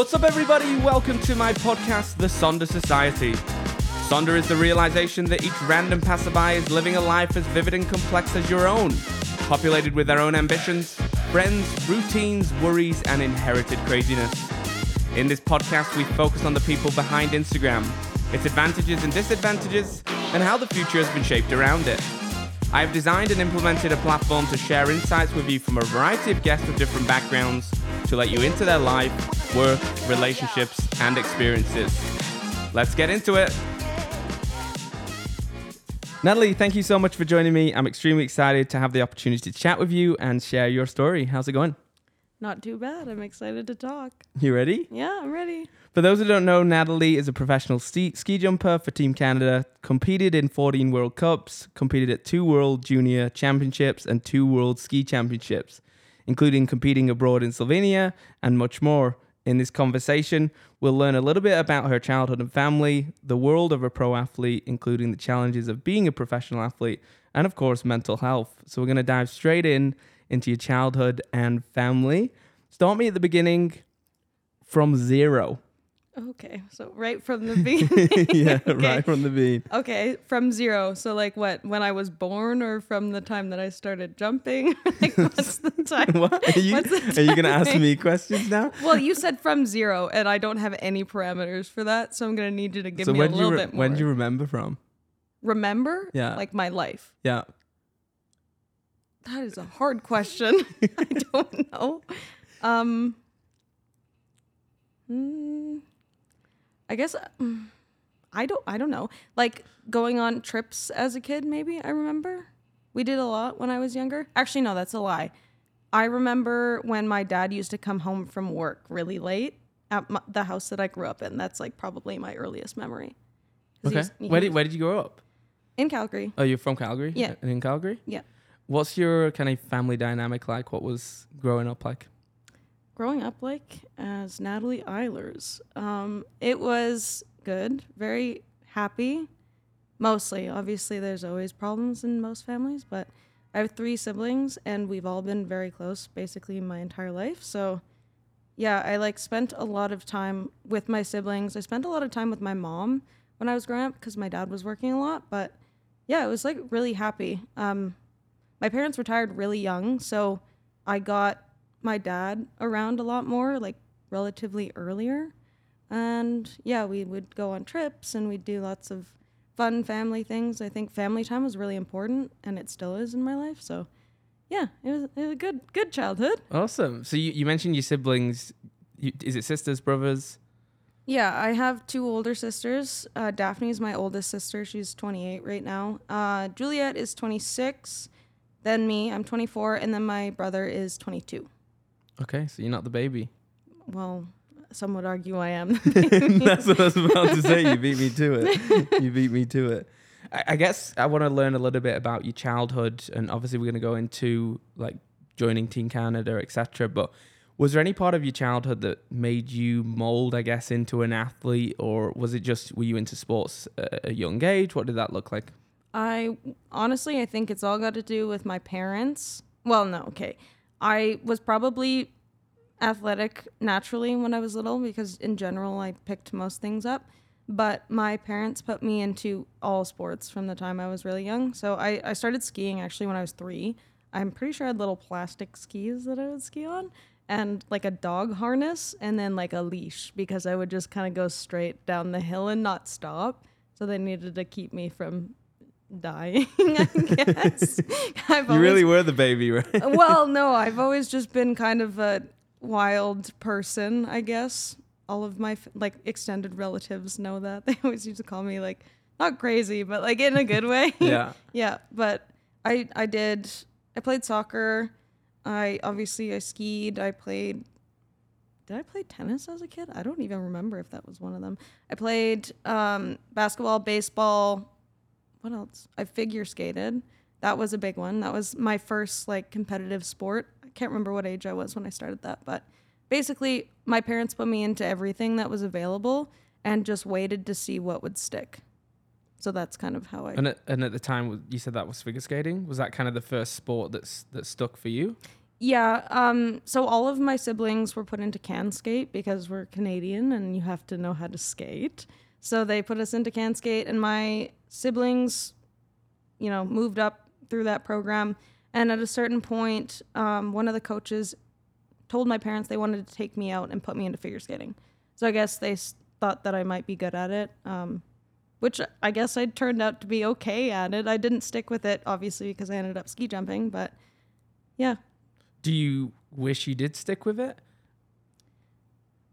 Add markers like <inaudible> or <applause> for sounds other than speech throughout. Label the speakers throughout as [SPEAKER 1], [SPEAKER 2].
[SPEAKER 1] What's up, everybody? Welcome to my podcast, The Sonder Society. Sonder is the realization that each random passerby is living a life as vivid and complex as your own, populated with their own ambitions, friends, routines, worries, and inherited craziness. In this podcast, we focus on the people behind Instagram, its advantages and disadvantages, and how the future has been shaped around it. I have designed and implemented a platform to share insights with you from a variety of guests with different backgrounds to let you into their life, work, relationships, and experiences. Let's get into it. Natalie, thank you so much for joining me. I'm extremely excited to have the opportunity to chat with you and share your story. How's it going?
[SPEAKER 2] Not too bad. I'm excited to talk.
[SPEAKER 1] You ready?
[SPEAKER 2] Yeah, I'm ready.
[SPEAKER 1] For those who don't know, Natalie is a professional ski, ski jumper for Team Canada, competed in 14 World Cups, competed at two World Junior Championships and two World Ski Championships, including competing abroad in Slovenia and much more. In this conversation, we'll learn a little bit about her childhood and family, the world of a pro athlete, including the challenges of being a professional athlete, and of course, mental health. So, we're going to dive straight in into your childhood and family. Start me at the beginning from zero.
[SPEAKER 2] Okay, so right from the <laughs> beginning.
[SPEAKER 1] yeah, <laughs>
[SPEAKER 2] Okay.
[SPEAKER 1] right from the beginning.
[SPEAKER 2] Okay, from zero. So like what? When I was born, or from the time that I started jumping? <laughs> like what's the time?
[SPEAKER 1] What? Are you, are you going to ask me questions now?
[SPEAKER 2] Well, you said from zero, and I don't have any parameters for that, so I'm gonna need you to give
[SPEAKER 1] so
[SPEAKER 2] me a
[SPEAKER 1] when do you
[SPEAKER 2] little
[SPEAKER 1] re-
[SPEAKER 2] bit more.
[SPEAKER 1] when do you remember from?
[SPEAKER 2] remember?
[SPEAKER 1] Yeah.
[SPEAKER 2] Like my life.
[SPEAKER 1] Yeah.
[SPEAKER 2] That is a hard question. I don't know. Um, mm, I guess mm, I don't. I don't know. Like going on trips as a kid. Maybe I remember we did a lot when I was younger. Actually, no, that's a lie. I remember when my dad used to come home from work really late at my, the house that I grew up in. That's like probably my earliest memory.
[SPEAKER 1] Okay.
[SPEAKER 2] was- he
[SPEAKER 1] Where did where did you grow up?
[SPEAKER 2] in Calgary.
[SPEAKER 1] Oh, you're from Calgary.
[SPEAKER 2] Yeah.
[SPEAKER 1] In Calgary.
[SPEAKER 2] Yeah.
[SPEAKER 1] What's your kind of family dynamic like? What was growing up like?
[SPEAKER 2] Growing up like as Natalie Eilers. Um, it was good, very happy. Mostly, obviously, there's always problems in most families, but I have three siblings, and we've all been very close basically my entire life. So, yeah, I like spent a lot of time with my siblings. I spent a lot of time with my mom when I was growing up because my dad was working a lot. But yeah, it was like really happy. Um, my parents retired really young, so I got my dad around a lot more, like relatively earlier. And yeah, we would go on trips and we'd do lots of fun family things. I think family time was really important, and it still is in my life. So yeah, it was, it was a good good childhood.
[SPEAKER 1] Awesome. So you, you mentioned your siblings. You, is it sisters, brothers?
[SPEAKER 2] Yeah, I have two older sisters. Uh, is my oldest sister. She's 28 right now. Uh, Juliet is 26. Then me, I'm 24, and then my brother is 22.
[SPEAKER 1] Okay, so you're not the baby.
[SPEAKER 2] Well, some would argue I am. <laughs>
[SPEAKER 1] That's what I was about to say. You beat me to it. You <laughs> beat me to it. I, I guess I want to learn a little bit about your childhood, and obviously we're going to go into like joining Team Canada, etc. But was there any part of your childhood that made you mold, I guess, into an athlete, or was it just were you into sports at a young age? What did that look like?
[SPEAKER 2] I honestly, I think it's all got to do with my parents. Well, no, okay. I was probably athletic naturally when I was little because, in general, I picked most things up. But my parents put me into all sports from the time I was really young. So I, I started skiing actually when I was three. I'm pretty sure I had little plastic skis that I would ski on and like a dog harness and then like a leash because I would just kind of go straight down the hill and not stop. So they needed to keep me from dying, <laughs> I guess. <laughs> I've
[SPEAKER 1] You really were the baby, right? <laughs>
[SPEAKER 2] well, no, I've always just been kind of a wild person, I guess. All of my like extended relatives know that. They always used to call me like not crazy, but like in a good way.
[SPEAKER 1] yeah.
[SPEAKER 2] yeah, but I I did I played soccer. I obviously I skied. I played Did I play tennis as a kid? I don't even remember if that was one of them. I played um, basketball, baseball. What else? I figure skated. That was a big one. That was my first like competitive sport. I can't remember what age I was when I started that, but basically my parents put me into everything that was available and just waited to see what would stick. So that's kind of how I
[SPEAKER 1] And at, and at the time, you said that was figure skating. Was that kind of the first sport that's that stuck for you?
[SPEAKER 2] Yeah. Um, so all of my siblings were put into CanSkate because we're Canadian and you have to know how to skate. So they put us into CanSkate, and my siblings, you know, moved up through that program. And at a certain point, um, one of the coaches told my parents they wanted to take me out and put me into figure skating. So I guess they thought that I might be good at it, um, which I guess I turned out to be okay at it. I didn't stick with it, obviously, because I ended up ski jumping, but yeah.
[SPEAKER 1] Do you wish you did stick with it?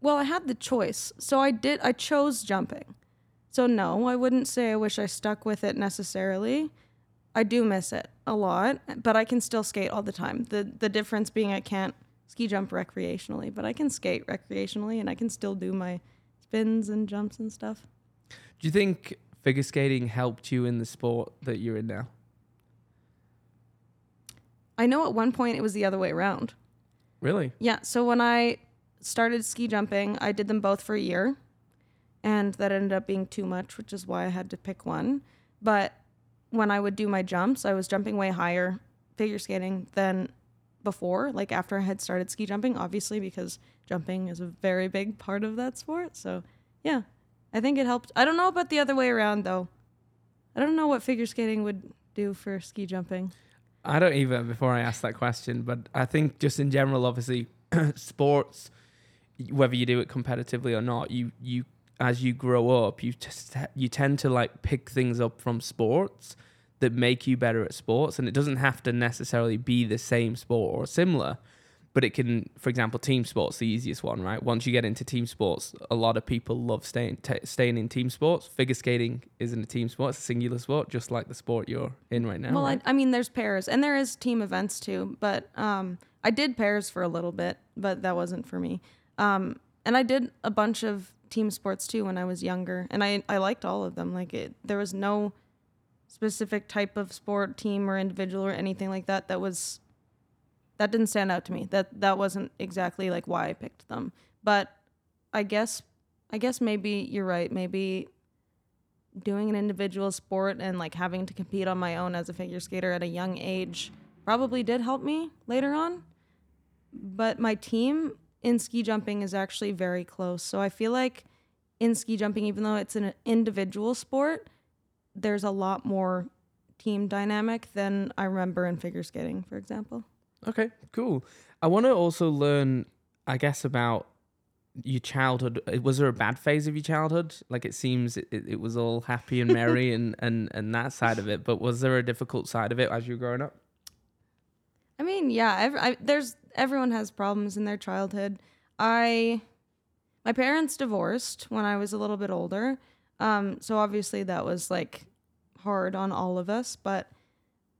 [SPEAKER 2] Well, I had the choice. So I did, I chose jumping. So no, I wouldn't say I wish I stuck with it necessarily. I do miss it a lot, but I can still skate all the time. The the difference being I can't ski jump recreationally, but I can skate recreationally and I can still do my spins and jumps and stuff.
[SPEAKER 1] Do you think figure skating helped you in the sport that you're in now?
[SPEAKER 2] I know at one point it was the other way around.
[SPEAKER 1] Really?
[SPEAKER 2] Yeah, so when I started ski jumping, I did them both for a year, and that ended up being too much, which is why I had to pick one. But when I would do my jumps, I was jumping way higher figure skating than before, like after I had started ski jumping, obviously, because jumping is a very big part of that sport. So, yeah, I think it helped. I don't know about the other way around, though. I don't know what figure skating would do for ski jumping.
[SPEAKER 1] I don't even before I ask that question, but I think just in general, obviously, <clears throat> sports, whether you do it competitively or not, you you as you grow up, you just you tend to like pick things up from sports that make you better at sports, and it doesn't have to necessarily be the same sport or similar. But it can, for example, team sports, the easiest one, right? Once you get into team sports, a lot of people love staying t- staying in team sports. Figure skating isn't a team sport; it's a singular sport, just like the sport you're in right now.
[SPEAKER 2] Well,
[SPEAKER 1] right?
[SPEAKER 2] I, I mean, there's pairs and there is team events too, but um, I did pairs for a little bit, but that wasn't for me. Um, and I did a bunch of team sports too when I was younger, and I I liked all of them. Like it, there was no specific type of sport, team or individual or anything like that that was that didn't stand out to me. That that wasn't exactly like why I picked them. But I guess I guess maybe you're right. Maybe doing an individual sport and like having to compete on my own as a figure skater at a young age probably did help me later on. But my team in ski jumping is actually very close. So I feel like in ski jumping, even though it's an individual sport, there's a lot more team dynamic than I remember in figure skating, for example.
[SPEAKER 1] Okay, cool. I want to also learn, I guess, about your childhood. Uh, Was there a bad phase of your childhood? Like it seems it, it, it was all happy and merry <laughs> and, and, and that side of it, but was there a difficult side of it as you were growing up?
[SPEAKER 2] I mean, yeah, ev I, there's everyone has problems in their childhood. I, my parents divorced when I was a little bit older, um, so obviously that was like hard on all of us. But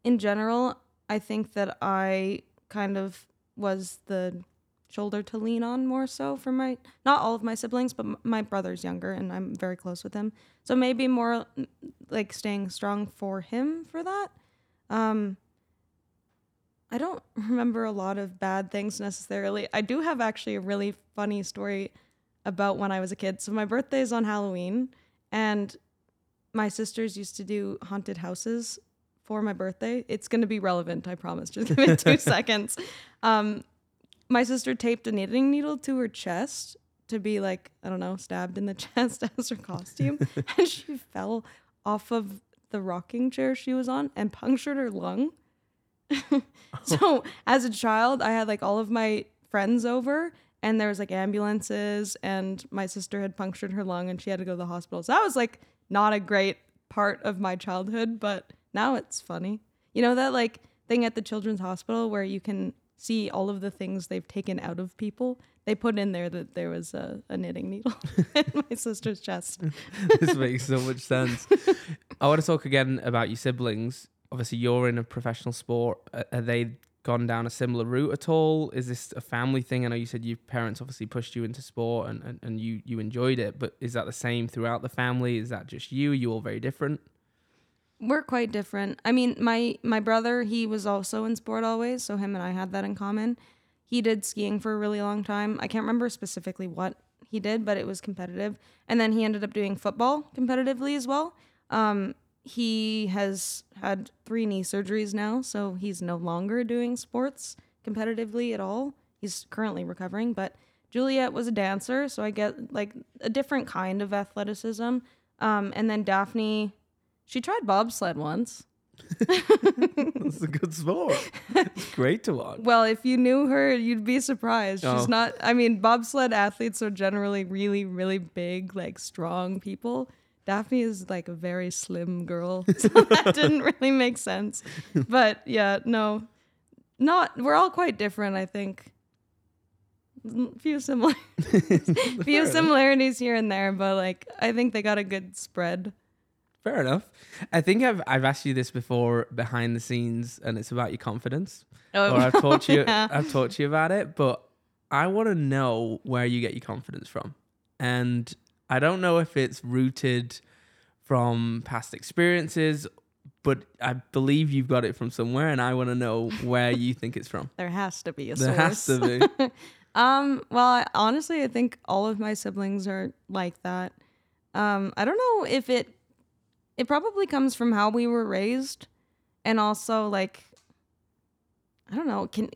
[SPEAKER 2] in general, I think that I kind of was the shoulder to lean on more so for my not all of my siblings, but my brother's younger and I'm very close with him, so maybe more like staying strong for him for that. Um, I don't <laughs> remember a lot of bad things necessarily. I do have actually a really funny story about when I was a kid. So my birthday is on Halloween, and my sisters used to do haunted houses for my birthday. It's going to be relevant, I promise. Just give it two <laughs> seconds. Um, my sister taped a knitting needle to her chest to be like, I don't know, stabbed in the <laughs> chest as her costume. and she fell off of the rocking chair she was on and punctured her lung. <laughs> so as a child, I had like all of my friends over and there was like ambulances and my sister had punctured her lung and she had to go to the hospital. So that was like not a great part of my childhood, but now it's funny. You know that like thing at the children's hospital where you can see all of the things they've taken out of people? They put in there that there was a, a knitting needle <laughs> in my sister's chest. <laughs>
[SPEAKER 1] this makes so much sense. I want to talk again about your siblings. Obviously, you're in a professional sport. Are they gone down a similar route at all? Is this a family thing? I know you said your parents obviously pushed you into sport and, and, and you, you enjoyed it, but is that the same throughout the family? Is that just you? Are you all very different?
[SPEAKER 2] We're quite different. I mean, my my brother, he was also in sport always, so him and I had that in common. He did skiing for a really long time. I can't remember specifically what he did, but it was competitive. And then he ended up doing football competitively as well. Um, he has had three knee surgeries now, so he's no longer doing sports competitively at all. He's currently recovering, but Juliet was a dancer, so I get like a different kind of athleticism. Um, and then Daphne, she tried bobsled once. <laughs>
[SPEAKER 1] It's a good sport. It's great to watch.
[SPEAKER 2] Well, if you knew her, you'd be surprised. She's
[SPEAKER 1] Oh.
[SPEAKER 2] not, I mean, bobsled athletes are generally really, really big, like strong people. Daphne is like a very slim girl. <laughs> So that didn't really make sense. But yeah, no, not, we're all quite different, I think. Mm, few similar, <laughs> few similarities here and there, but like I think they got a good spread.
[SPEAKER 1] Fair enough. I think I've I've asked you this before behind the scenes, and it's about your confidence.
[SPEAKER 2] Oh,
[SPEAKER 1] or I've taught you <laughs>
[SPEAKER 2] yeah.
[SPEAKER 1] I've taught you about it, but I want to know where you get your confidence from. And I don't know if it's rooted from past experiences, but I believe you've got it from somewhere and I want to know where you think it's from. <laughs>
[SPEAKER 2] There has to be a
[SPEAKER 1] There has to be. <laughs>
[SPEAKER 2] Um, well, I, honestly, I think all of my siblings are like that. Um, I don't know if it it probably comes from how we were raised and also like I don't know, can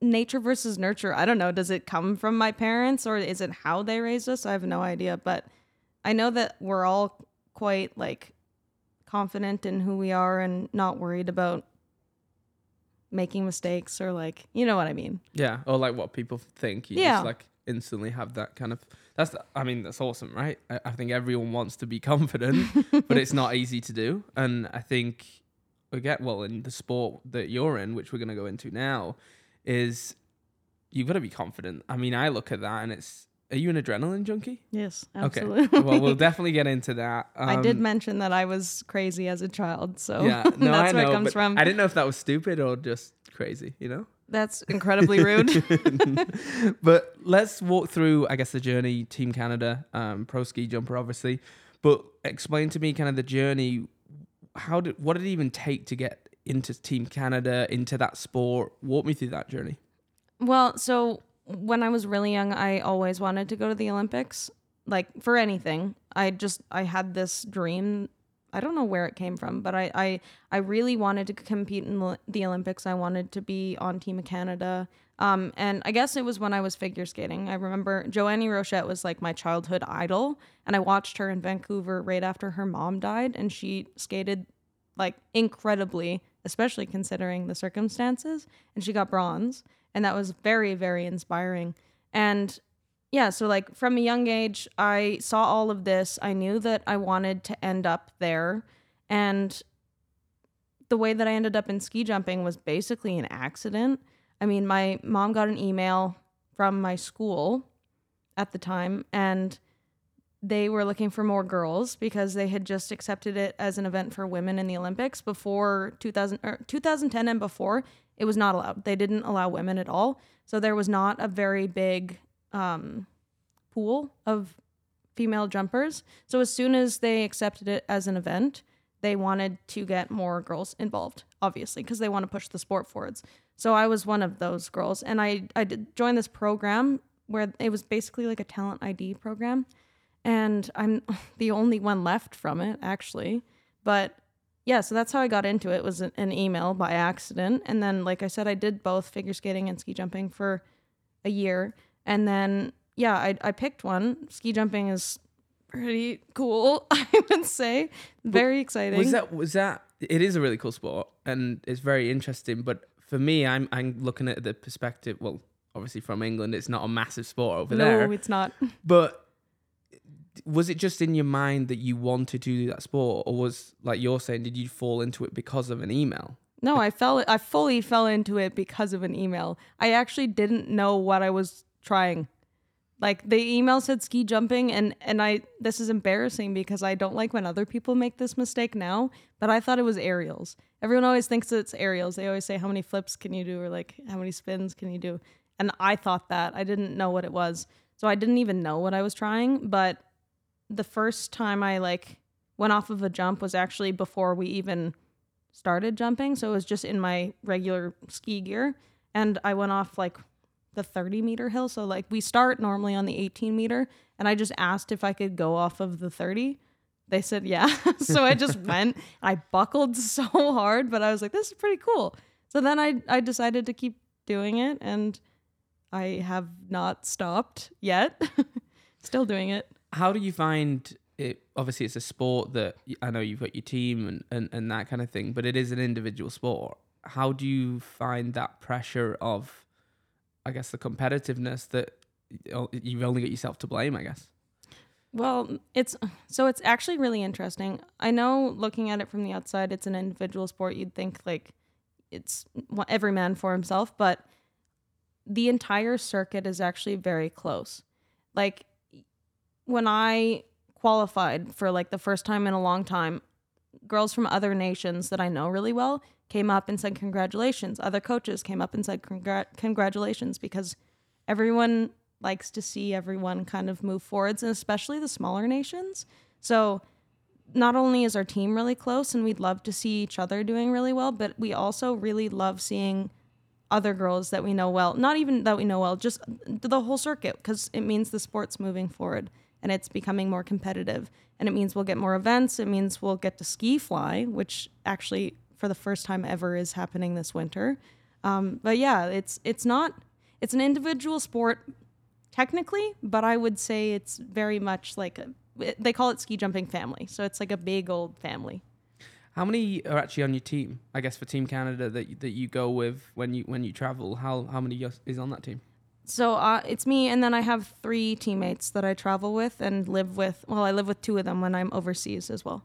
[SPEAKER 2] nature versus nurture. I don't know, does it come from my parents or is it how they raised us? I have no idea, but I know that we're all quite like confident in who we are and not worried about making mistakes or like, you know what I mean.
[SPEAKER 1] Yeah, or like what people think. You
[SPEAKER 2] Yeah.
[SPEAKER 1] just like instantly have that kind of. That's. I mean, that's awesome, right? I, I think everyone wants to be <laughs> confident, but it's not easy to do. And I think we get well in the sport that you're in, which we're going to go into now, is you've got to be confident. I mean, I look at that and it's. Are you an adrenaline junkie?
[SPEAKER 2] Yes,
[SPEAKER 1] Okay.
[SPEAKER 2] absolutely.
[SPEAKER 1] well, we'll <laughs> definitely get into that.
[SPEAKER 2] I did
[SPEAKER 1] Um,
[SPEAKER 2] mention that I was crazy as a child, so
[SPEAKER 1] Yeah, <laughs> no,
[SPEAKER 2] that's
[SPEAKER 1] I
[SPEAKER 2] where
[SPEAKER 1] know.
[SPEAKER 2] it comes from.
[SPEAKER 1] I didn't know if that was stupid or just crazy. You know.
[SPEAKER 2] That's incredibly <laughs> rude.
[SPEAKER 1] but let's walk through, I guess, the journey. Team Canada, um, pro ski jumper, obviously. But explain to me kind of the journey. How did what did it even take to get into Team Canada, into that sport? Walk me through that journey.
[SPEAKER 2] well, so when I was really young, I always wanted to go to the Olympics, like for anything. I just I had this dream. I don't know where it came from, but I I, I really wanted to compete in the- Olympics. I wanted to be on Team Canada. Um, and I guess it was when I was figure skating. I remember Joannie Rochette was like my childhood idol, and I watched her in Vancouver right after her mom died, and she skated like incredibly, especially considering the circumstances. And she got bronze. And that was very, very inspiring. And yeah, so like from a young age, I saw all of this. I knew that I wanted to end up there. And the way that I ended up in ski jumping was basically an accident. I mean, my mom got an email from my school at the time, and they were looking for more girls because they had just accepted it as an event for women in the Olympics before 2000 or er, 2010 and before it was not allowed. They didn't allow women at all. So there was not a very big um, pool of female jumpers. So as soon as they accepted it as an event, they wanted to get more girls involved, obviously, because they want to push the sport forwards. So I was one of those girls, and I I did join this program where it was basically like a talent ID program, and I'm <laughs> the only one left from it actually. But yeah, so that's how I got into it. Was an, email by accident, and then like I said, I did both figure skating and ski jumping for a year, and then yeah, I I picked one. Ski jumping is pretty cool, <laughs> I would say. Very exciting.
[SPEAKER 1] Was that was that? It is a really cool sport and it's very interesting. But for me, I'm I'm looking at the perspective. Well, obviously from England, it's not a massive sport over
[SPEAKER 2] no,
[SPEAKER 1] there.
[SPEAKER 2] No, it's not.
[SPEAKER 1] But was it just in your mind that you wanted to do that sport, or was like you're saying, did you fall into it because of an email?
[SPEAKER 2] No, I fell I fully fell into it because of an email. I actually didn't know what I was trying. Like the email said ski jumping and and I this is embarrassing because I don't like when other people make this mistake now, but I thought it was aerials. Everyone always thinks it's aerials. They always say how many flips can you do or like how many spins can you do? And I thought that. I didn't know what it was. So I didn't even know what I was trying, but the first time I like went off of a jump was actually before we even started jumping. So it was just in my regular ski gear. And I went off like the 30 meter hill. So like we start normally on the 18 meter. And I just asked if I could go off of the 30. They said yeah. <laughs> so I just <laughs> went. I buckled <laughs> so hard, but I was like, this is pretty cool. So then I, I decided to keep doing it, and I have not stopped yet. Still doing it.
[SPEAKER 1] How do you find it? Obviously, it's a sport that I know you've got your team and, and, and that kind of thing, but it is an individual sport. How do you find that pressure of, I guess, the competitiveness that you've only got yourself to blame, I guess?
[SPEAKER 2] Well, it's so it's actually really interesting. I know looking at it from the outside, it's an individual sport. You'd think like it's every man for himself, but the entire circuit is actually very close. Like when I qualified for like the first time in a long time, girls from other nations that I know really well came up and said congratulations. Other coaches came up and said congrat- congratulations because everyone likes to see everyone kind of move forwards, and especially the smaller nations. So not only is our team really close and we'd love to see each other doing really well, but we also really love seeing other girls that we know well. Not even that we know well, just the whole circuit, because it means the sport's moving forward and it's becoming more competitive. And it means we'll get more events. It means we'll get to ski fly, which actually for the first time ever is happening this winter. Um, but yeah, it's it's not it's an individual sport technically, but I would say it's very much like a they call it ski jumping family. So it's like a big old family.
[SPEAKER 1] How many are actually on your team? I guess for Team Canada that that you go with when you when you travel. How how many is on that team?
[SPEAKER 2] So uh, it's me, and then I have three teammates that I travel with and live with. Well, I live with two of them when I'm overseas as well.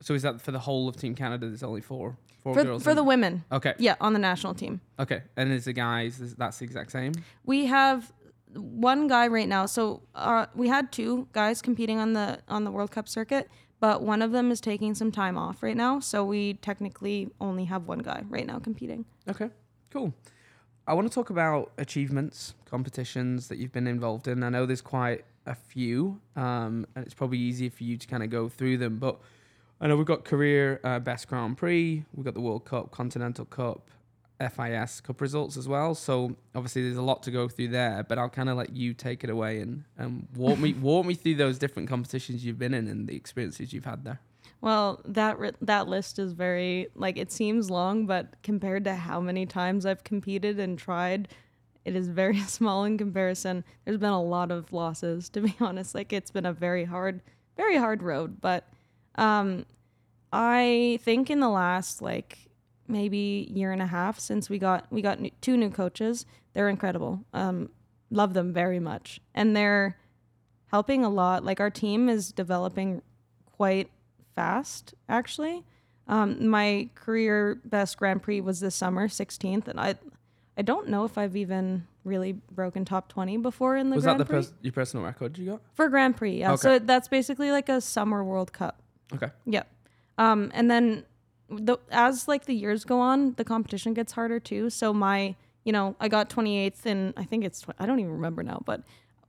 [SPEAKER 1] So is that for the whole of Team Canada? There's only four four
[SPEAKER 2] For,
[SPEAKER 1] girls.
[SPEAKER 2] for
[SPEAKER 1] in-
[SPEAKER 2] the women,
[SPEAKER 1] okay
[SPEAKER 2] yeah, on the national team.
[SPEAKER 1] okay, and as the guys, is- that's the exact same.
[SPEAKER 2] We have one guy right now. So uh, we had two guys competing on the on the World Cup circuit, but one of them is taking some time off right now. So we technically only have one guy right now competing.
[SPEAKER 1] Okay, cool. I want to talk about achievements, competitions that you've been involved in. I know there's quite a few, um, and it's probably easier for you to kind of go through them. But I know we've got career uh, best Grand Prix, we've got the World Cup, Continental Cup, FIS Cup results as well. So obviously there's a lot to go through there. But I'll kind of let you take it away and, and walk me walk me through those different competitions you've been in and the experiences you've had there.
[SPEAKER 2] Well, that ri- that list is very like it seems long, but compared to how many times I've competed and tried, it is very <laughs> small in comparison. There's been a lot of losses, to be <laughs> honest. Like it's been a very hard, very hard road. But um, I think in the last like maybe year and a half since we got we got new, two new coaches, they're incredible. Um, love them very much, and they're helping a lot. Like our team is developing quite fast actually um, my career best grand prix was this summer 16th and i i don't know if i've even really broken top 20 before in the
[SPEAKER 1] Was
[SPEAKER 2] grand
[SPEAKER 1] that the
[SPEAKER 2] prix
[SPEAKER 1] pers- your personal record you got?
[SPEAKER 2] for grand prix yeah so that's basically like a summer world cup
[SPEAKER 1] Okay.
[SPEAKER 2] Yep. Um, and then the as like the years go on, the competition gets harder too. So my, you know, I got 28th and I think it's tw- I don't even remember now, but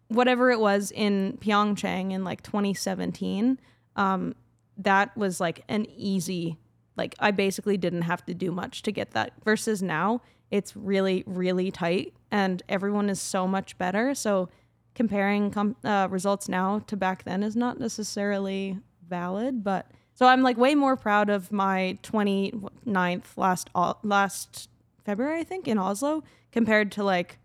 [SPEAKER 2] whatever it was in Pyeongchang in like 2017, um, that was like an easy like I basically didn't have to do much to get that versus now it's really really tight and everyone is so much better. So comparing com- uh, results now to back then is not necessarily valid, but so I'm like way more proud of my 29th last last February I think in Oslo compared to like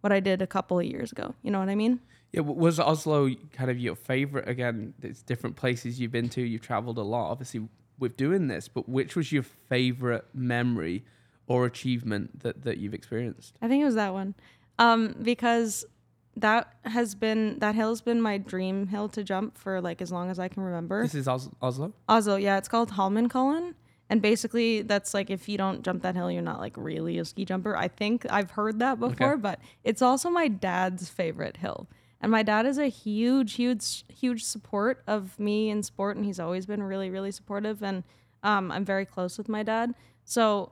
[SPEAKER 2] what I did a couple of years ago. You know what I mean?
[SPEAKER 1] Yeah, was Oslo kind of your favorite? Again, it's different places you've been to. You've traveled a lot, obviously, with doing this. But which was your favorite memory or achievement that, that you've experienced?
[SPEAKER 2] I think it was that one. Um, because that has been that hill's been my dream hill to jump for like as long as I can remember.
[SPEAKER 1] This is Oslo.
[SPEAKER 2] Oslo, yeah, it's called Holmenkollen. And basically, that's like if you don't jump that hill, you're not like really a ski jumper. I think I've heard that before,
[SPEAKER 1] Okay.
[SPEAKER 2] but it's also my dad's favorite hill. And my dad is a huge, huge, huge support of me in sport, and he's always been really, really supportive. And um, I'm very close with my dad. So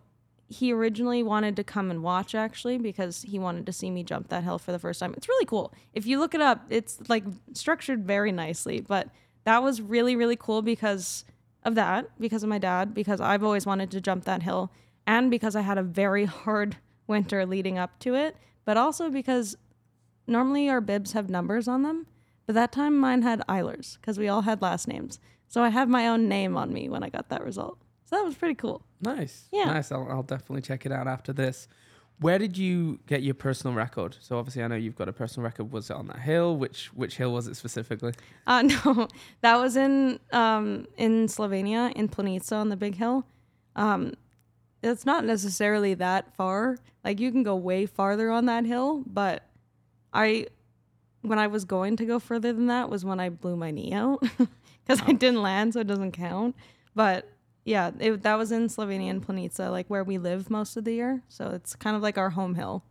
[SPEAKER 2] he originally wanted to come and watch actually because he wanted to see me jump that hill for the first time. It's really cool. If you look it up, it's like structured very nicely. But that was really, really cool because of that, because of my dad, because I've always wanted to jump that hill, and because I had a very <laughs> hard winter leading up to it, but also because normally our bibs have numbers on them, but that time mine had Eilers because we all had last names. So I have my own name on me when I got that result. So that was pretty cool.
[SPEAKER 1] Nice.
[SPEAKER 2] Yeah.
[SPEAKER 1] Nice. I'll, I'll definitely check it out after this. Where did you get your personal record? So obviously, I know you've got a personal record. Was it on that hill? Which which hill was it specifically?
[SPEAKER 2] Uh, <laughs> no, that was in um, in Slovenia in Planica on the big hill. Um, it's not necessarily that far. Like you can go way farther on that hill, but I when I was going to go further than that was when I blew my knee out <laughs> because I oh. didn't land, so it doesn't count. But yeah, it, that was in Slovenia and Planica, like where we live most of the year. So it's kind of like our home hill.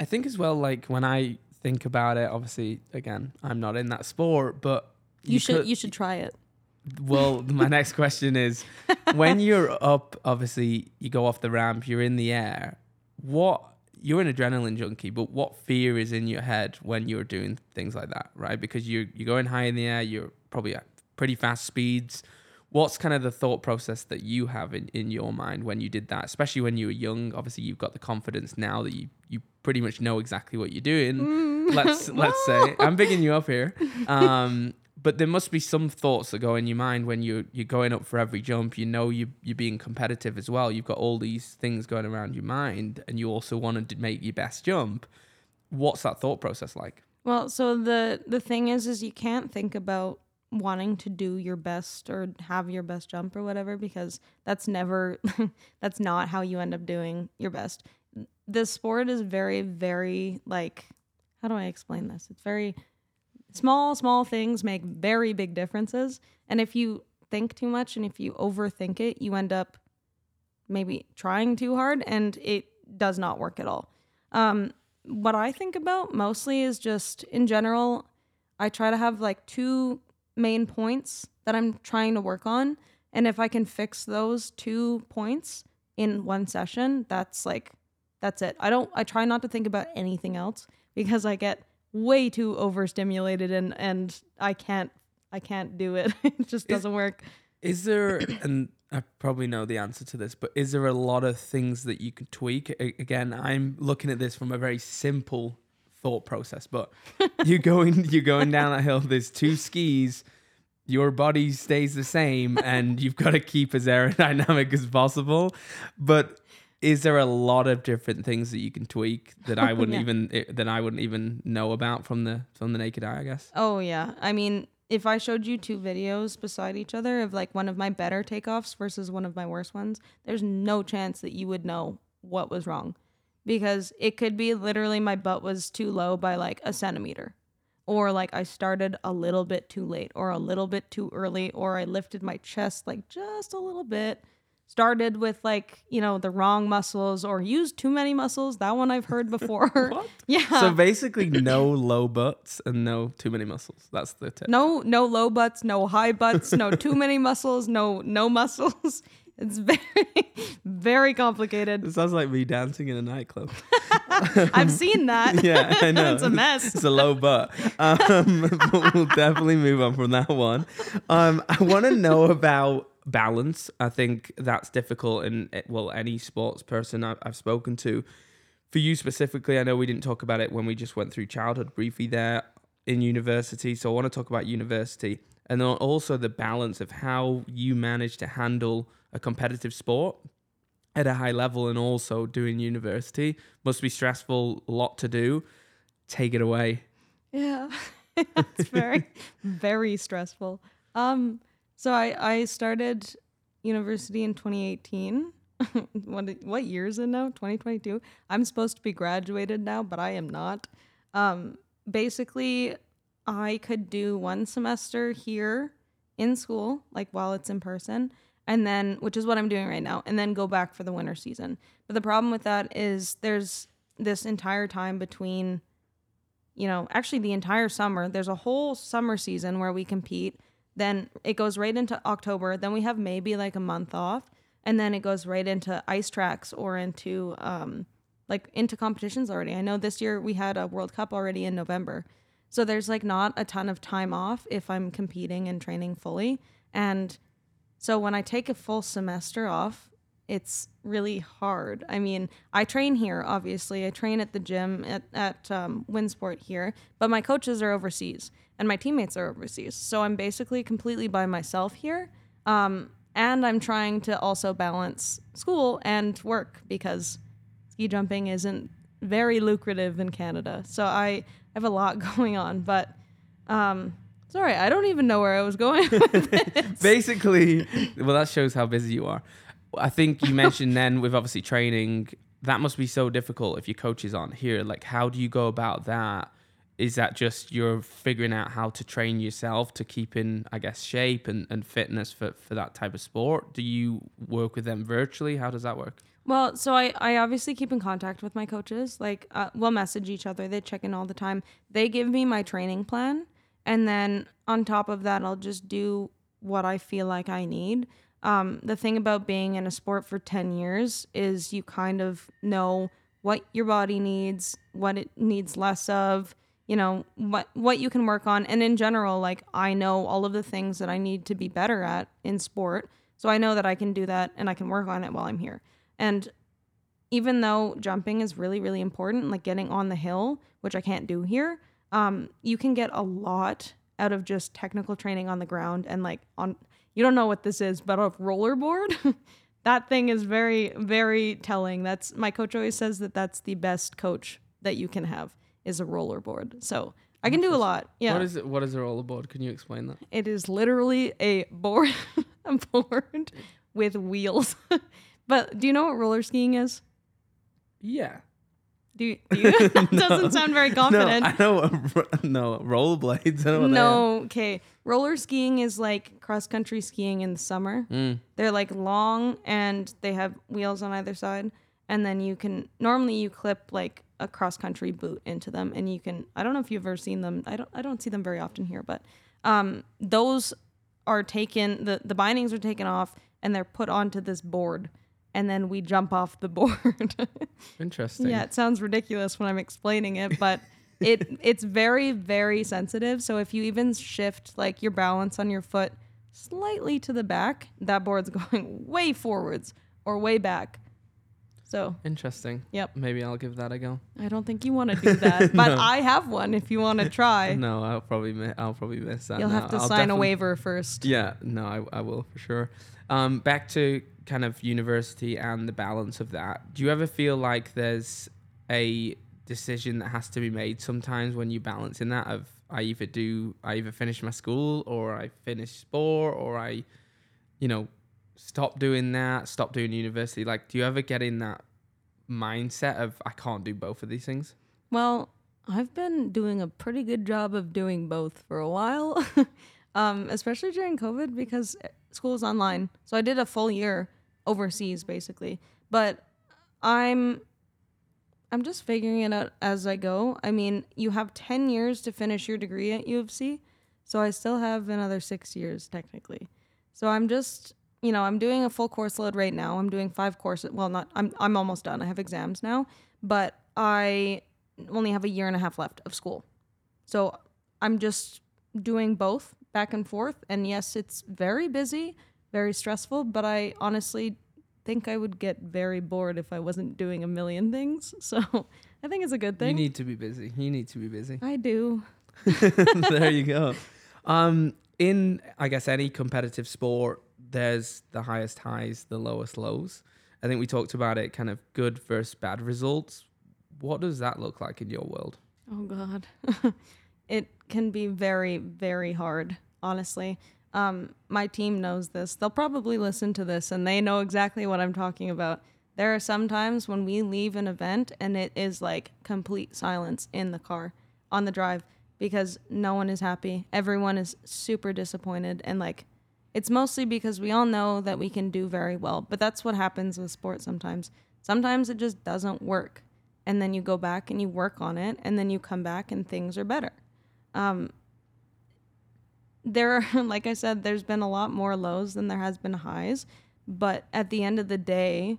[SPEAKER 1] I think as well, like when I think about it, obviously, again, I'm not in that sport, but
[SPEAKER 2] You, should
[SPEAKER 1] could-
[SPEAKER 2] you should try it.
[SPEAKER 1] Well, <laughs> my next question is when you're up, obviously, you go off the ramp, you're in the air. What you're an adrenaline junkie, but what fear is in your head when you're doing things like that, right? Because you're you're going high in the air, you're probably at pretty fast speeds. What's kind of the thought process that you have in, in your mind when you did that, especially when you were young? Obviously, you've got the confidence now that you, you pretty much know exactly what you're doing. Let's let's say <laughs> I'm bigging you up here. Um, but there must be some thoughts that go in your mind when you you're going up for every jump. You know you you're being competitive as well. You've got all these things going around your mind, and you also want to make your best jump. What's that thought process like?
[SPEAKER 2] Well, so the the thing is, is you can't think about wanting to do your best or have your best jump or whatever because that's never <laughs> that's not how you end up doing your best. This sport is very very like how do I explain this? It's very small small things make very big differences and if you think too much and if you overthink it, you end up maybe trying too hard and it does not work at all. Um what I think about mostly is just in general, I try to have like two main points that I'm trying to work on. And if I can fix those two points in one session, that's like, that's it. I don't, I try not to think about anything else because I get way too overstimulated and, and I can't, I can't do it. <laughs> it just
[SPEAKER 1] Is-
[SPEAKER 2] doesn't work.
[SPEAKER 1] Is there, <clears throat> and I probably know the answer to this, but is there a lot of things that you could tweak? A- Again, I'm looking at this from a very simple thought process, but <laughs> you're going, you're going down that hill. There's two skis. Your body stays the same, and you've got to keep as aerodynamic as possible. But is there a lot of different things that you can tweak that I wouldn't <laughs>
[SPEAKER 2] Yeah.
[SPEAKER 1] even eh, that I wouldn't even know about from the from the naked eye? I guess.
[SPEAKER 2] Oh yeah. I mean, if I showed you two videos beside each other of like one of my better takeoffs versus one of my worst ones, there's no chance that you would know what was wrong. Because it could be literally my butt was too low by like a centimeter. Or like I started a little bit too late or a little bit too early or I lifted my chest like just a little bit. Started with like, you know, the wrong muscles or used too many muscles. That one I've heard before. <laughs>
[SPEAKER 1] What? <laughs>
[SPEAKER 2] Yeah.
[SPEAKER 1] So basically, no low butts and no too many muscles. That's the tip.
[SPEAKER 2] No, no low butts, no high butts, no too <laughs> many muscles, no no muscles. It's very, very complicated.
[SPEAKER 1] It sounds like me dancing in a nightclub.
[SPEAKER 2] I've seen that.
[SPEAKER 1] Yeah, I know.
[SPEAKER 2] it's a mess.
[SPEAKER 1] It's a low butt. Um, but we'll definitely move on from that one. Um, I want to know about balance. I think that's difficult and eh, well any sports person I've, spoken to. For you specifically, I know we didn't talk about it when we just went through childhood briefly there in university. So I want to talk about university and then also the balance of how you manage to handle a competitive sport at a high level and also doing university must be stressful a lot to do take it away
[SPEAKER 2] Yeah. <laughs> it's very, very stressful. Um, so I, I started university in 2018. <laughs> what, what year is it now? 2022. I'm supposed to be graduated now, but I am not. Um, basically, I could do one semester here in school, like while it's in person, and then, which is what I'm doing right now, and then go back for the winter season. But the problem with that is there's this entire time between you know, actually the entire summer. There's a whole summer season where we compete. Then it goes right into October. Then we have maybe like a month off, and then it goes right into ice tracks or into um, like into competitions already. I know this year we had a World Cup already in November, so there's like not a ton of time off if I'm competing and training fully. And so when I take a full semester off, it's really hard. I mean, I train here, obviously. I train at the gym at, at um, WinSport here, but my coaches are overseas and my teammates are overseas. So I'm basically completely by myself here. Um, and I'm trying to also balance school and work because ski jumping isn't very lucrative in Canada. So I have a lot <laughs> going on, but um sorry, I don't even know where I was going with <laughs> this.
[SPEAKER 1] Basically, well, that shows how busy you are. I think you mentioned <laughs> then with obviously training, that must be so difficult if your coach is on here. Like, how do you go about that? Is that just you're figuring out how to train yourself to keep in, I guess, shape and, and fitness for, for that type of sport? Do you work with them virtually? How does that work?
[SPEAKER 2] Well, so I, I obviously keep in contact with my coaches. Like, uh, we'll message each other. They check in all the time. They give me my training plan. And then on top of that, I'll just do what I feel like I need. Um, the thing about being in a sport for 10 years is you kind of know what your body needs, what it needs less of, you know, what what you can work on. And in general, like I know all of the things that I need to be better at in sport. So I know that I can do that and I can work on it while I'm here. And even though jumping is really, really important, like getting on the hill, which I can't do here, um, you can get a lot out of just technical training on the ground and like on you don't know what this is, but a rollerboard. <laughs> that thing is very, very telling. That's my coach always says that that's the best coach that you can have is a rollerboard. So I can do a lot. Yeah.
[SPEAKER 1] What is it? What is a rollerboard? Can you explain that?
[SPEAKER 2] It is literally a board, <laughs> a board with wheels. <laughs> but do you know what roller skiing is?
[SPEAKER 1] Yeah.
[SPEAKER 2] Do you? Do you? <laughs> that doesn't sound very confident.
[SPEAKER 1] No, I know. No, rollerblades. I know
[SPEAKER 2] No, okay. Roller skiing is like cross country skiing in the summer.
[SPEAKER 1] Mm.
[SPEAKER 2] They're like long and they have wheels on either side. And then you can normally you clip like a cross country boot into them and you can I don't know if you've ever seen them. I don't I don't see them very often here, but um those are taken the, the bindings are taken off and they're put onto this board and then we jump off the <laughs> board.
[SPEAKER 1] Interesting.
[SPEAKER 2] Yeah, it sounds ridiculous when I'm explaining it, but <laughs> it it's very very sensitive. So if you even shift like your balance on your foot slightly to the back, that board's <laughs> going way forwards or way back. So
[SPEAKER 1] Interesting.
[SPEAKER 2] Yep.
[SPEAKER 1] Maybe I'll give that a go.
[SPEAKER 2] I don't think you want to do that, <laughs> but
[SPEAKER 1] No.
[SPEAKER 2] I have one if you want to try.
[SPEAKER 1] No, I'll probably mi- I'll probably miss that.
[SPEAKER 2] You'll
[SPEAKER 1] now.
[SPEAKER 2] have to
[SPEAKER 1] I'll
[SPEAKER 2] sign a waiver first.
[SPEAKER 1] Yeah, no, I, I will for sure. Um, back to kind of university and the balance of that. Do you ever feel like there's a decision that has to be made sometimes when you balance in that of I either do I either finish my school or I finish sport or I, you know, stop doing that, stop doing university. Like, do you ever get in that mindset of I can't do both of these things?
[SPEAKER 2] Well, I've been doing a pretty good job of doing both for a while, <laughs> um, especially during COVID because school is online. So I did a full year overseas basically, but I'm I'm just figuring it out as I go. I mean, you have 10 years to finish your degree at U of C, so I still have another 6 years technically. So I'm just, you know, I'm doing a full course load right now. I'm doing 5 courses. Well, not I'm I'm almost done. I have exams now, but I only have a year and a half left of school. So I'm just doing both back and forth. And yes, it's very busy, very stressful, but I honestly think I would get very bored if I wasn't doing a million things. <laughs> So I think it's a good thing.
[SPEAKER 1] You need to be busy. You need to be busy.
[SPEAKER 2] I do. <laughs>
[SPEAKER 1] there you go. Um, in I guess any competitive sport, there's the highest highs, the lowest lows. I think we talked about it, kind of good versus bad results. What does that look like in your world?
[SPEAKER 2] Oh God, <laughs> it can be very, very hard. Honestly, um, my team knows this. They'll probably listen to this, and they know exactly what I'm talking about. There are some times when we leave an event and it is like complete silence in the car on the drive because no one is happy. Everyone is super disappointed, and like it's mostly because we all know that we can do very well, but that's what happens with sports sometimes. Sometimes it just doesn't work and then you go back and you work on it and then you come back and things are better. Um, there are <laughs> like i said there's been a lot more lows than there has been highs but at the end of the day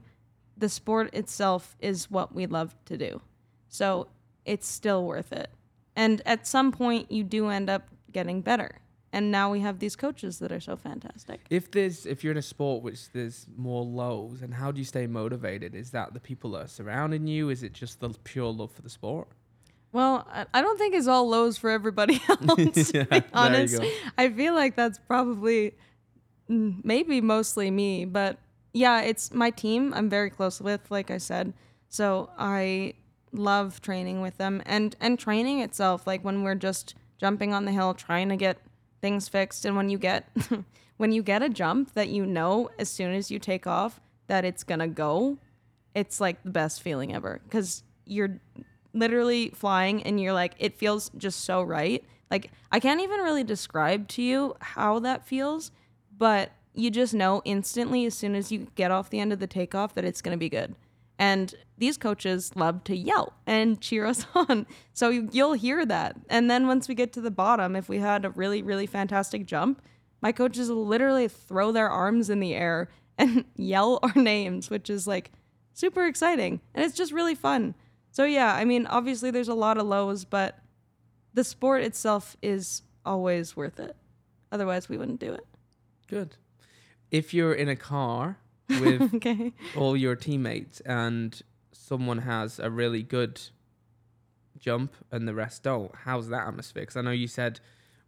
[SPEAKER 2] the sport itself is what we love to do. So it's still worth it. And at some point you do end up getting better and now we have these coaches that are so fantastic
[SPEAKER 1] If there's if you're in a sport which there's more lows, and how do you stay motivated? Is that the people that are surrounding you? Is it just the pure love for the sport?
[SPEAKER 2] Well, I- don't think it's all lows for everybody <laughs> else. <laughs>
[SPEAKER 1] Yeah,
[SPEAKER 2] to
[SPEAKER 1] there
[SPEAKER 2] be
[SPEAKER 1] you
[SPEAKER 2] honest,
[SPEAKER 1] go.
[SPEAKER 2] I feel like that's probably mm, maybe mostly me, but yeah, it's my team. I'm very close with, like I said. So I love training with them and and training itself like when we're just jumping on the hill trying to get things fixed and when you get <laughs> when you get a jump that you know as soon as you take off that it's going to go it's like the best feeling ever. Cuz you're literally flying and you're like it feels just so right. Like I can't even really describe to you how that feels but you just know instantly as soon as you get off the end of the takeoff that it's going to be good and these coaches love to yell and cheer us <laughs> on. So you'll hear that. And then once we get to the bottom, if we had a really, really fantastic jump, my coaches literally throw their arms in the air <laughs> and yell our names, which is like super exciting. And it's just really fun. So, yeah, I mean, obviously there's a lot of lows, but the sport itself is always worth it. Otherwise, we wouldn't do it.
[SPEAKER 1] Good. If you're in a car <laughs> with
[SPEAKER 2] okay.
[SPEAKER 1] all your teammates and someone has a really good jump and the rest don't, how's that atmosphere? Because I know you said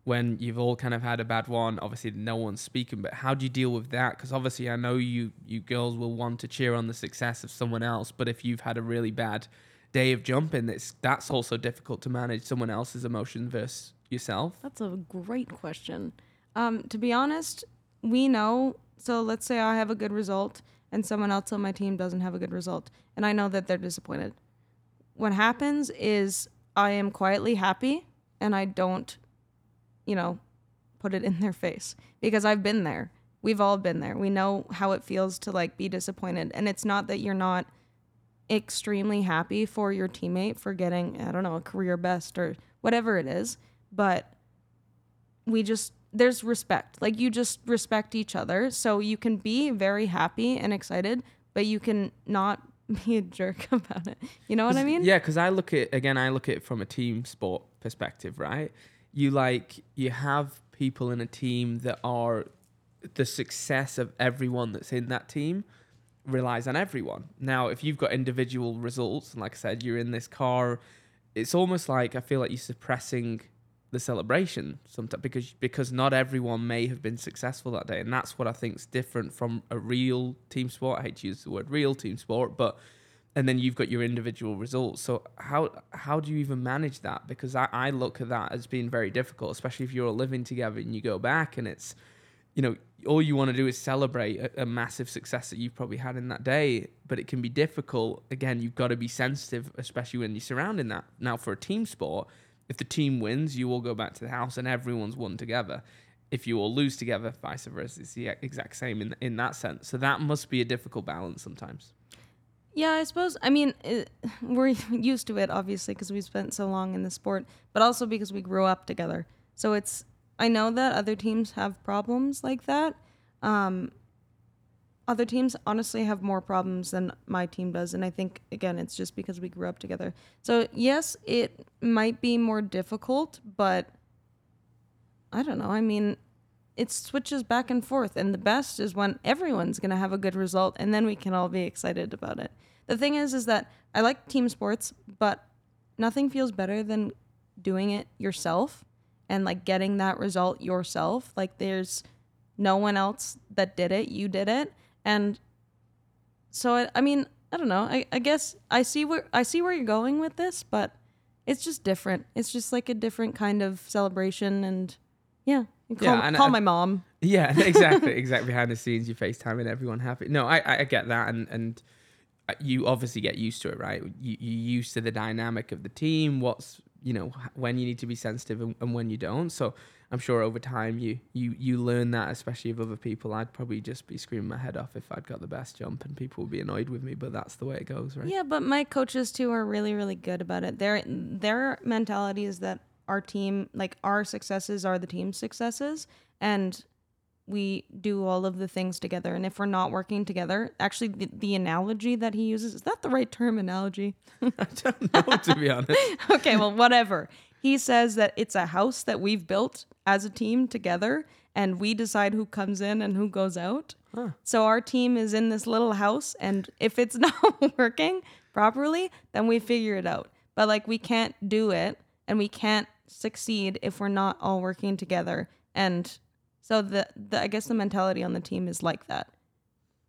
[SPEAKER 1] when you've all kind of had a bad one, obviously no one's speaking, but how do you deal with that? Because obviously I know you you girls will want to cheer on the success of someone else, but if you've had a really bad day of jumping, it's that's also difficult to manage someone else's emotion versus yourself.
[SPEAKER 2] That's a great question. Um, to be honest, we know so let's say I have a good result and someone else on my team doesn't have a good result, and I know that they're disappointed. What happens is I am quietly happy and I don't, you know, put it in their face because I've been there. We've all been there. We know how it feels to like be disappointed. And it's not that you're not extremely happy for your teammate for getting, I don't know, a career best or whatever it is, but we just there's respect. Like you just respect each other. So you can be very happy and excited, but you can not <laughs> be a jerk about it. You know what I mean?
[SPEAKER 1] Yeah, because I look at again, I look at it from a team sport perspective, right? You like you have people in a team that are the success of everyone that's in that team relies on everyone. Now, if you've got individual results, and like I said, you're in this car, it's almost like I feel like you're suppressing the celebration sometimes because because not everyone may have been successful that day and that's what I think is different from a real team sport. I hate to use the word real team sport but and then you've got your individual results. So how how do you even manage that? Because I, I look at that as being very difficult especially if you're all living together and you go back and it's you know all you want to do is celebrate a, a massive success that you've probably had in that day but it can be difficult. Again you've got to be sensitive especially when you're surrounding that. Now for a team sport if the team wins, you all go back to the house and everyone's won together. If you all lose together, vice versa, it's the exact same in in that sense. So that must be a difficult balance sometimes.
[SPEAKER 2] Yeah, I suppose. I mean, it, <laughs> we're <laughs> used to it obviously because we spent so long in the sport, but also because we grew up together. So it's. I know that other teams have problems like that. Um, other teams honestly have more problems than my team does and i think again it's just because we grew up together. So yes it might be more difficult but i don't know. I mean it switches back and forth and the best is when everyone's going to have a good result and then we can all be excited about it. The thing is is that i like team sports but nothing feels better than doing it yourself and like getting that result yourself. Like there's no one else that did it you did it and so I, I mean, I don't know. I, I guess I see where I see where you're going with this, but it's just different. It's just like a different kind of celebration, and yeah, you call,
[SPEAKER 1] Yeah,
[SPEAKER 2] call
[SPEAKER 1] I-
[SPEAKER 2] my mom.
[SPEAKER 1] Yeah, <laughs> exactly, exactly. Behind the scenes, you FaceTime and everyone happy. No, I, I get that, and and uh, you obviously get used to it, right? You you used to the dynamic of the team. What's you know when you need to be sensitive and, and when you don't. So I'm sure over time you you you learn that, especially of other people. I'd probably just be screaming my head off if I'd got the best jump, and people would be annoyed with me. But that's the way it goes, right?
[SPEAKER 2] Yeah, but my coaches too are really really good about it. Their their mentality is that our team, like our successes, are the team's successes, and we do all of the things together. And if we're not working together, actually, the, the analogy that he uses is that the right term? Analogy? <laughs>
[SPEAKER 1] I don't know to be honest. <laughs>
[SPEAKER 2] okay, well, whatever. He says that it's a house that we've built as a team together, and we decide who comes in and who goes out.
[SPEAKER 1] Huh.
[SPEAKER 2] So our team is in this little house, and if it's <laughs> not working properly, then we figure it out. But like, we can't do it, and we can't succeed if we're not all working together. And so the, the I guess the mentality on the team is like that.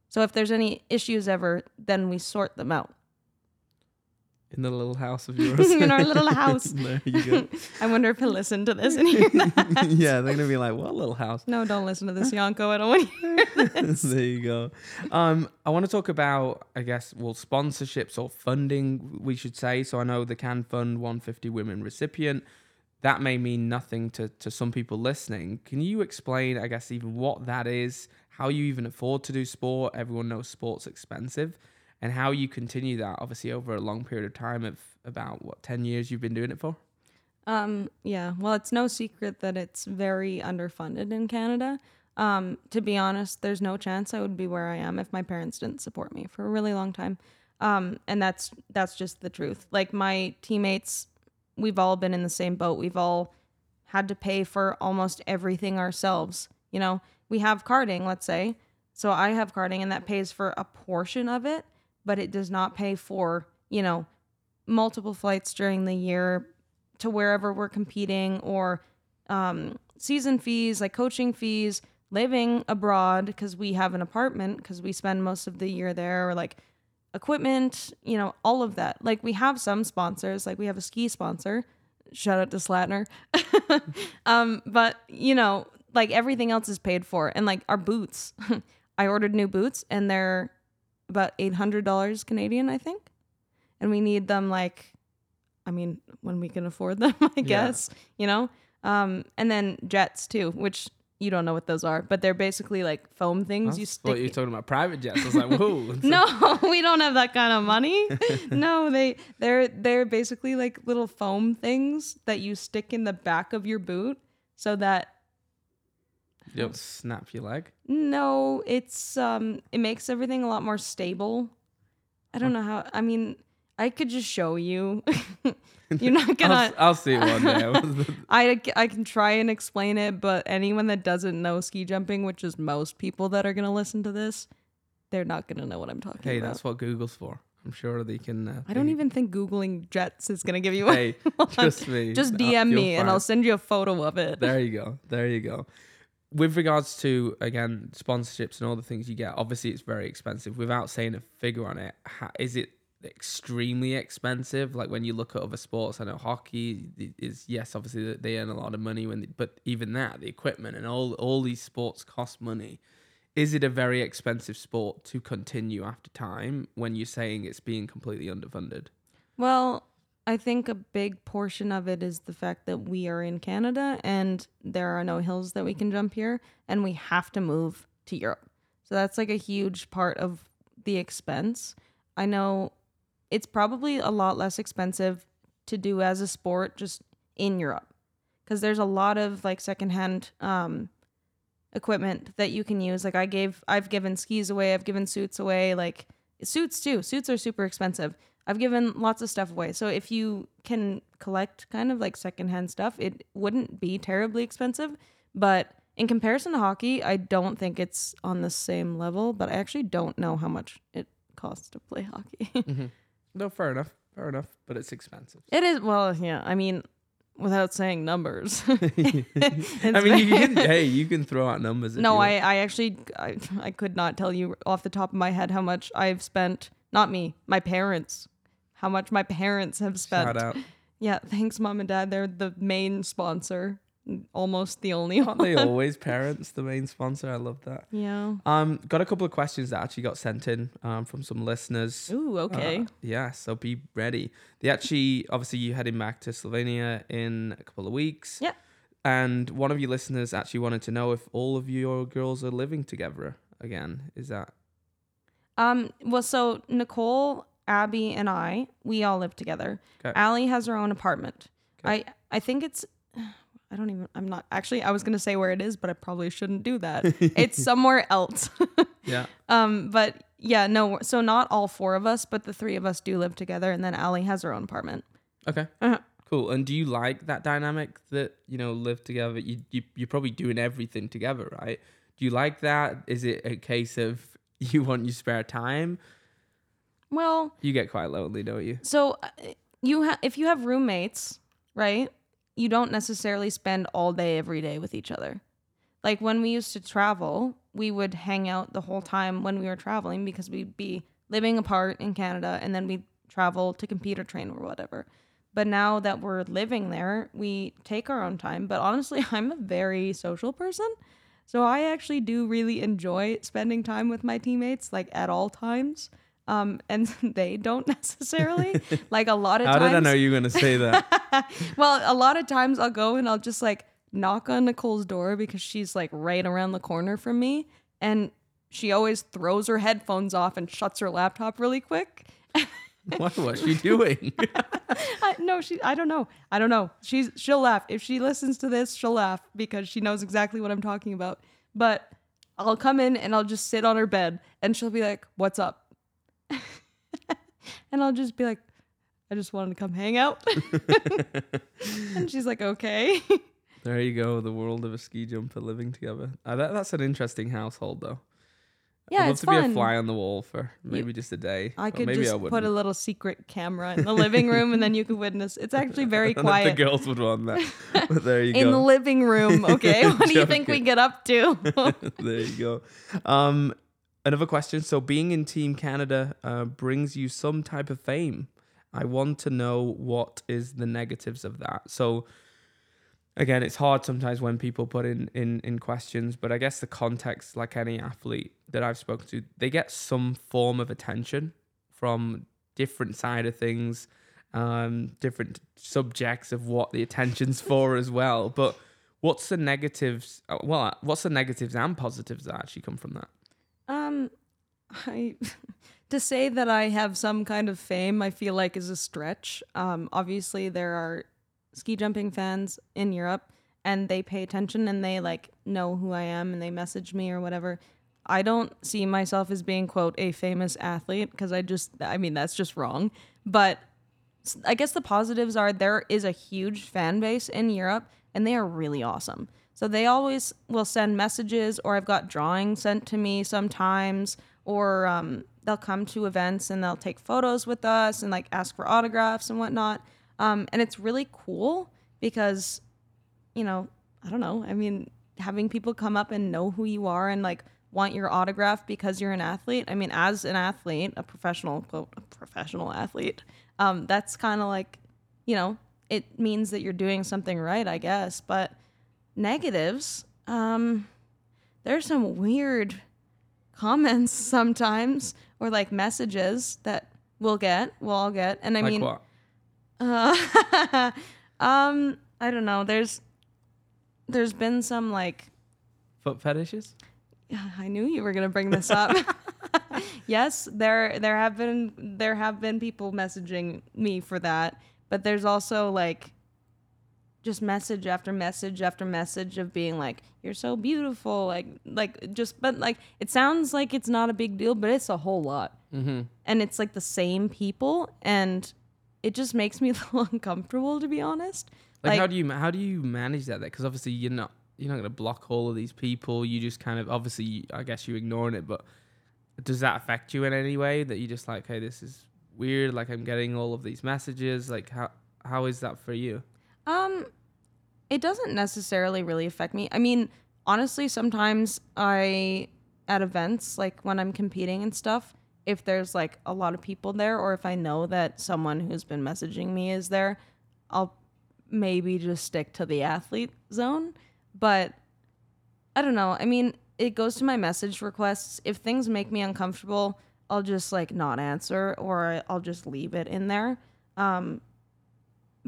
[SPEAKER 2] So if there's any issues ever, then we sort them out.
[SPEAKER 1] In the little house of <laughs> yours.
[SPEAKER 2] in our little <laughs> house.
[SPEAKER 1] there you go. <laughs>
[SPEAKER 2] I wonder if he'll listen to this and hear that.
[SPEAKER 1] yeah, they're gonna be like, "What little house?"
[SPEAKER 2] No, don't listen to this, Janko. I don't want to hear this.
[SPEAKER 1] there you go. Um, I want to talk about, I guess, well, sponsorships or funding, we should say. So I know the Can Fund 150 Women recipient. That may mean nothing to, to some people listening. Can you explain, I guess, even what that is, how you even afford to do sport? Everyone knows sport's expensive, and how you continue that, obviously, over a long period of time of about, what, 10 years you've been doing it for?
[SPEAKER 2] Um, yeah. Well, it's no secret that it's very underfunded in Canada. Um, to be honest, there's no chance I would be where I am if my parents didn't support me for a really long time. Um, and that's that's just the truth. Like my teammates, we've all been in the same boat. We've all had to pay for almost everything ourselves. You know, we have carding, let's say. So I have carding and that pays for a portion of it, but it does not pay for, you know, multiple flights during the year to wherever we're competing or um, season fees, like coaching fees, living abroad because we have an apartment because we spend most of the year there, or like equipment, you know, all of that. Like we have some sponsors, like we have a ski sponsor. Shout out to Slatnar. <laughs> um, but you know, like everything else is paid for, and like our boots. <laughs> I ordered new boots, and they're about eight hundred dollars Canadian, I think, and we need them like I mean, when we can afford them, <laughs> I guess, you know? Um, and then jets too, which you don't know what those are, but they're basically like foam things you stick.
[SPEAKER 1] What you're talking about, private jets. I was like, whoa. <laughs>
[SPEAKER 2] no, <laughs> we don't have that kind of money. no, they they're they're basically like little foam things that you stick in the back of your boot so that
[SPEAKER 1] You don't snap your leg.
[SPEAKER 2] no, it's um it makes everything a lot more stable. I don't know how I mean, I could just show you. <laughs> You're not gonna
[SPEAKER 1] I'll see it one day. <laughs> <laughs>
[SPEAKER 2] I, I can try and explain it, but anyone that doesn't know ski jumping, which is most people that are going to listen to this, they're not going to know what I'm talking
[SPEAKER 1] hey,
[SPEAKER 2] about.
[SPEAKER 1] that's what Google's for. I'm sure they can. Uh,
[SPEAKER 2] I don't even think Googling jets is going to give you
[SPEAKER 1] Hey,
[SPEAKER 2] one.
[SPEAKER 1] trust me.
[SPEAKER 2] Just
[SPEAKER 1] uh,
[SPEAKER 2] DM me
[SPEAKER 1] you'll
[SPEAKER 2] and I'll send you a photo of it.
[SPEAKER 1] There you go. There you go. With regards to again sponsorships and all the things you get, obviously it's very expensive. Without saying a figure on it, ha- it extremely expensive? Like when you look at other sports, I know hockey is yes, obviously they- they earn a lot of money when, they, but even that, the equipment and all all these sports cost money. Is it a very expensive sport to continue after time when you're saying it's being completely underfunded?
[SPEAKER 2] Well, I think a big portion of it is the fact that we are in Canada and there are no hills that we can jump here and we have to move to Europe. So that's like a huge part of the expense. I know it's probably a lot less expensive to do as a sport just in Europe because there's a lot of like secondhand um, equipment that you can use. Like I gave, I've given skis away, I've given suits away, like suits too. Suits are super expensive. I've given lots of stuff away. So if you can collect kind of like secondhand stuff, it wouldn't be terribly expensive. But in comparison to hockey, I don't think it's on the same level. But I actually don't know how much it costs to play hockey. <laughs> Mm-hmm.
[SPEAKER 1] No, fair enough. Fair enough, but it's expensive.
[SPEAKER 2] it is well, yeah. I mean, without saying numbers. <laughs> <laughs>
[SPEAKER 1] I mean, you can, hey, you can throw out numbers.
[SPEAKER 2] No. I, I actually I, I could not tell you off the top of my head how much I've spent. Not me, my parents. How much my parents have spent.
[SPEAKER 1] Shout out.
[SPEAKER 2] Yeah, thanks, mom and dad. They're the main sponsor, almost the only
[SPEAKER 1] Aren't
[SPEAKER 2] one.
[SPEAKER 1] they always parents, the main sponsor? I love that.
[SPEAKER 2] Yeah.
[SPEAKER 1] Um, got a couple of questions that actually got sent in um, from some listeners.
[SPEAKER 2] Ooh, okay.
[SPEAKER 1] Uh, yeah, so be ready. They actually, obviously, you heading back to Slovenia in a couple of weeks.
[SPEAKER 2] Yeah.
[SPEAKER 1] And one of your listeners actually wanted to know if all of your girls are living together again. Is that
[SPEAKER 2] Um. Well, so Nicole, Abby, and I, we all live together.
[SPEAKER 1] Okay.
[SPEAKER 2] Allie has her own apartment.
[SPEAKER 1] Okay.
[SPEAKER 2] I I think it's. I don't even. I'm not actually. I was gonna say where it is, but I probably shouldn't do that. <laughs> it's somewhere else. <laughs>
[SPEAKER 1] yeah?
[SPEAKER 2] um. But yeah, no. So not all four of us, but the three of us do live together, and then Allie has her own apartment.
[SPEAKER 1] Okay.
[SPEAKER 2] Uh-huh.
[SPEAKER 1] Cool. And do you like that dynamic that you know live together? You, you you're probably doing everything together, right? Do you like that? Is it a case of <laughs> you want your spare time?
[SPEAKER 2] Well,
[SPEAKER 1] You get quite lonely, don't you?
[SPEAKER 2] So uh, you ha- if you have roommates, right? You don't necessarily spend all day every day with each other. Like when we used to travel, we would hang out the whole time when we were traveling because we'd be living apart in Canada and then we'd travel to compete or train or whatever. But now that we're living there, we take our own time. But honestly, <laughs> I'm a very social person. So I actually do really enjoy spending time with my teammates, like at all times. Um, and <laughs> they don't necessarily. <laughs> like a lot of
[SPEAKER 1] How
[SPEAKER 2] times.
[SPEAKER 1] How did I know you were going to say that? <laughs>
[SPEAKER 2] well, a lot of times I'll go and I'll just like knock on Nicole's door because she's like right around the corner from me. And she always throws her headphones off and shuts her laptop really quick.
[SPEAKER 1] what was she doing?
[SPEAKER 2] I, no, she. I don't know. I don't know. She's. She'll laugh if she listens to this. She'll laugh because she knows exactly what I'm talking about. But I'll come in and I'll just sit on her bed and she'll be like, "What's up?" <laughs> and I'll just be like, "I just wanted to come hang out." <laughs> and she's like, "Okay."
[SPEAKER 1] there you go. The world of a ski jumper living together. Uh, that, that's an interesting household, though.
[SPEAKER 2] Yeah,
[SPEAKER 1] I'd love to
[SPEAKER 2] fun.
[SPEAKER 1] be a fly on the wall for maybe just a day.
[SPEAKER 2] I could
[SPEAKER 1] maybe
[SPEAKER 2] just
[SPEAKER 1] I
[SPEAKER 2] put a little secret camera in the living room and then you could witness. It's actually <laughs> very
[SPEAKER 1] I don't know if
[SPEAKER 2] quiet.
[SPEAKER 1] the girls would want that. But there you go.
[SPEAKER 2] in the living room, okay? what do you think we get up to?
[SPEAKER 1] there you go. Um, another question. So, being in Team Canada uh, brings you some type of fame. I want to know what is the negatives of that. So, again, it's hard sometimes when people put in in in questions, but I guess the context, like any athlete that I've spoken to, they get some form of attention from different side of things, um, different subjects of what the attention's for as well. But what's the negatives? uh, Well, what's the negatives and positives that actually come from that?
[SPEAKER 2] Um, I <laughs> to say that I have some kind of fame, I feel like is a stretch. Um, obviously there are ski jumping fans in Europe, and they pay attention and they like know who I am and they message me or whatever. I don't see myself as being quote a famous athlete because I just I mean that's just wrong. But I guess the positives are there is a huge fan base in Europe and they are really awesome. So they always will send messages or I've got drawings sent to me sometimes or um, they'll come to events and they'll take photos with us and like ask for autographs and whatnot. Um, and it's really cool because, you know, I don't know. I mean, having people come up and know who you are and like want your autograph because you're an athlete. I mean, as an athlete, a professional, quote, a professional athlete, um, that's kind of like, you know, it means that you're doing something right, I guess. But negatives, um, there's some weird comments <laughs> sometimes or like messages that we'll get, we'll all get. And I
[SPEAKER 1] like
[SPEAKER 2] mean,
[SPEAKER 1] what?
[SPEAKER 2] uh, <laughs> um, I don't know. There's, there's been some like
[SPEAKER 1] Foot fetishes? <sighs>
[SPEAKER 2] I knew you were gonna bring this up. <laughs> yes, there there have been there have been people messaging me for that, but there's also like just message after message after message of being like you're so beautiful like like just but like it sounds like it's not a big deal but it's a whole lot
[SPEAKER 1] Mm-hmm.
[SPEAKER 2] and it's like the same people and it just makes me <laughs> a little uncomfortable to be honest
[SPEAKER 1] Like, how do you how do you manage that? Because obviously you're not you're not gonna block all of these people. You just kind of obviously I guess you're ignoring it, but does that affect you in any way? That you just like, hey, this is weird. Like I'm getting all of these messages. Like how how is that for you?
[SPEAKER 2] Um, it doesn't necessarily really affect me. I mean, honestly, sometimes I at events, like when I'm competing and stuff, if there's like a lot of people there, or if I know that someone who's been messaging me is there, I'll maybe just stick to the athlete zone. But I don't know. I mean, it goes to my message requests. If things make me uncomfortable, I'll just like not answer or I'll just leave it in there. Um,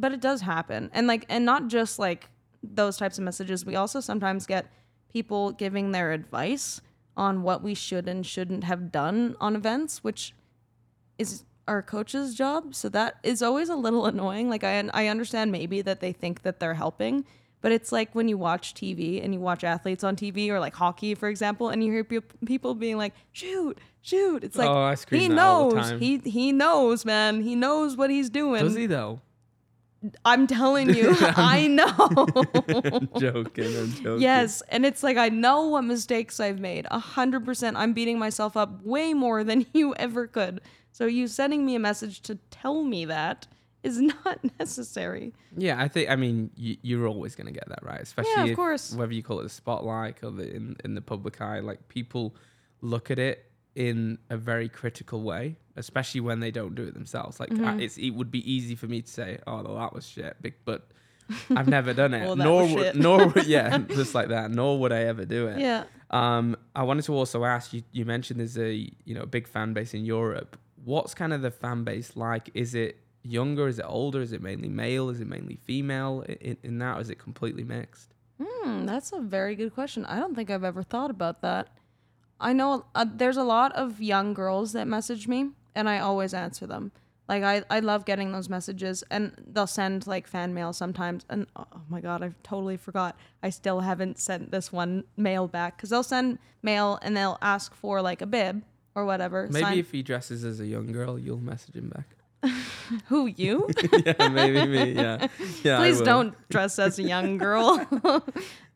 [SPEAKER 2] but it does happen. And like and not just like those types of messages. We also sometimes get people giving their advice on what we should and shouldn't have done on events which is our coach's job. So that is always a little <laughs> annoying. Like i i understand maybe that they think that they're helping but it's like when you watch TV and you watch athletes on TV or like hockey, for example, and you hear pe- people being like, "Shoot, shoot!" It's like
[SPEAKER 1] Oh,
[SPEAKER 2] he
[SPEAKER 1] that all the
[SPEAKER 2] knows, he he knows, man, he knows what he's doing.
[SPEAKER 1] Does he though?
[SPEAKER 2] I'm telling you, <laughs> I know. <laughs>
[SPEAKER 1] joking, I'm joking.
[SPEAKER 2] yes, and it's like I know what mistakes I've made. A hundred percent, I'm beating myself up way more than <laughs> you ever could. So you sending me a message to tell me that is not necessary.
[SPEAKER 1] Yeah, I think. I mean, you, you're always gonna get that right, especially
[SPEAKER 2] Yeah, of
[SPEAKER 1] if-
[SPEAKER 2] course.
[SPEAKER 1] whether you call it the spotlight or the in in the public eye. Like people look at it in a very critical way especially when they don't do it themselves. Like
[SPEAKER 2] Mm-hmm.
[SPEAKER 1] I, it's it would be easy for me to say, "Oh, well, that was shit," but I've never done it. <laughs>
[SPEAKER 2] Well,
[SPEAKER 1] nor would, nor <laughs> yeah, just like that. Nor would I ever do it.
[SPEAKER 2] Yeah.
[SPEAKER 1] Um, I wanted to also ask you. You mentioned there's a you know big fan base in Europe. What's kind of the fan base like? Is it younger? Is it older? Is it mainly male? Is it mainly female? In, in that, or is it completely mixed?
[SPEAKER 2] Hmm, that's a very good question. I don't think I've ever thought about that. I know uh, there's a lot of young girls that message me, and I always answer them. Like I, I love getting those messages, and they'll send like fan mail sometimes. And oh my god, I've totally forgot. I still haven't sent this one mail back because they'll send mail and they'll ask for like a bib or whatever.
[SPEAKER 1] Maybe
[SPEAKER 2] sign-
[SPEAKER 1] if he dresses as a young girl, you'll message him back. <laughs>
[SPEAKER 2] who you? <laughs>
[SPEAKER 1] yeah, maybe me. Yeah, <laughs> yeah.
[SPEAKER 2] Please don't dress as a young girl.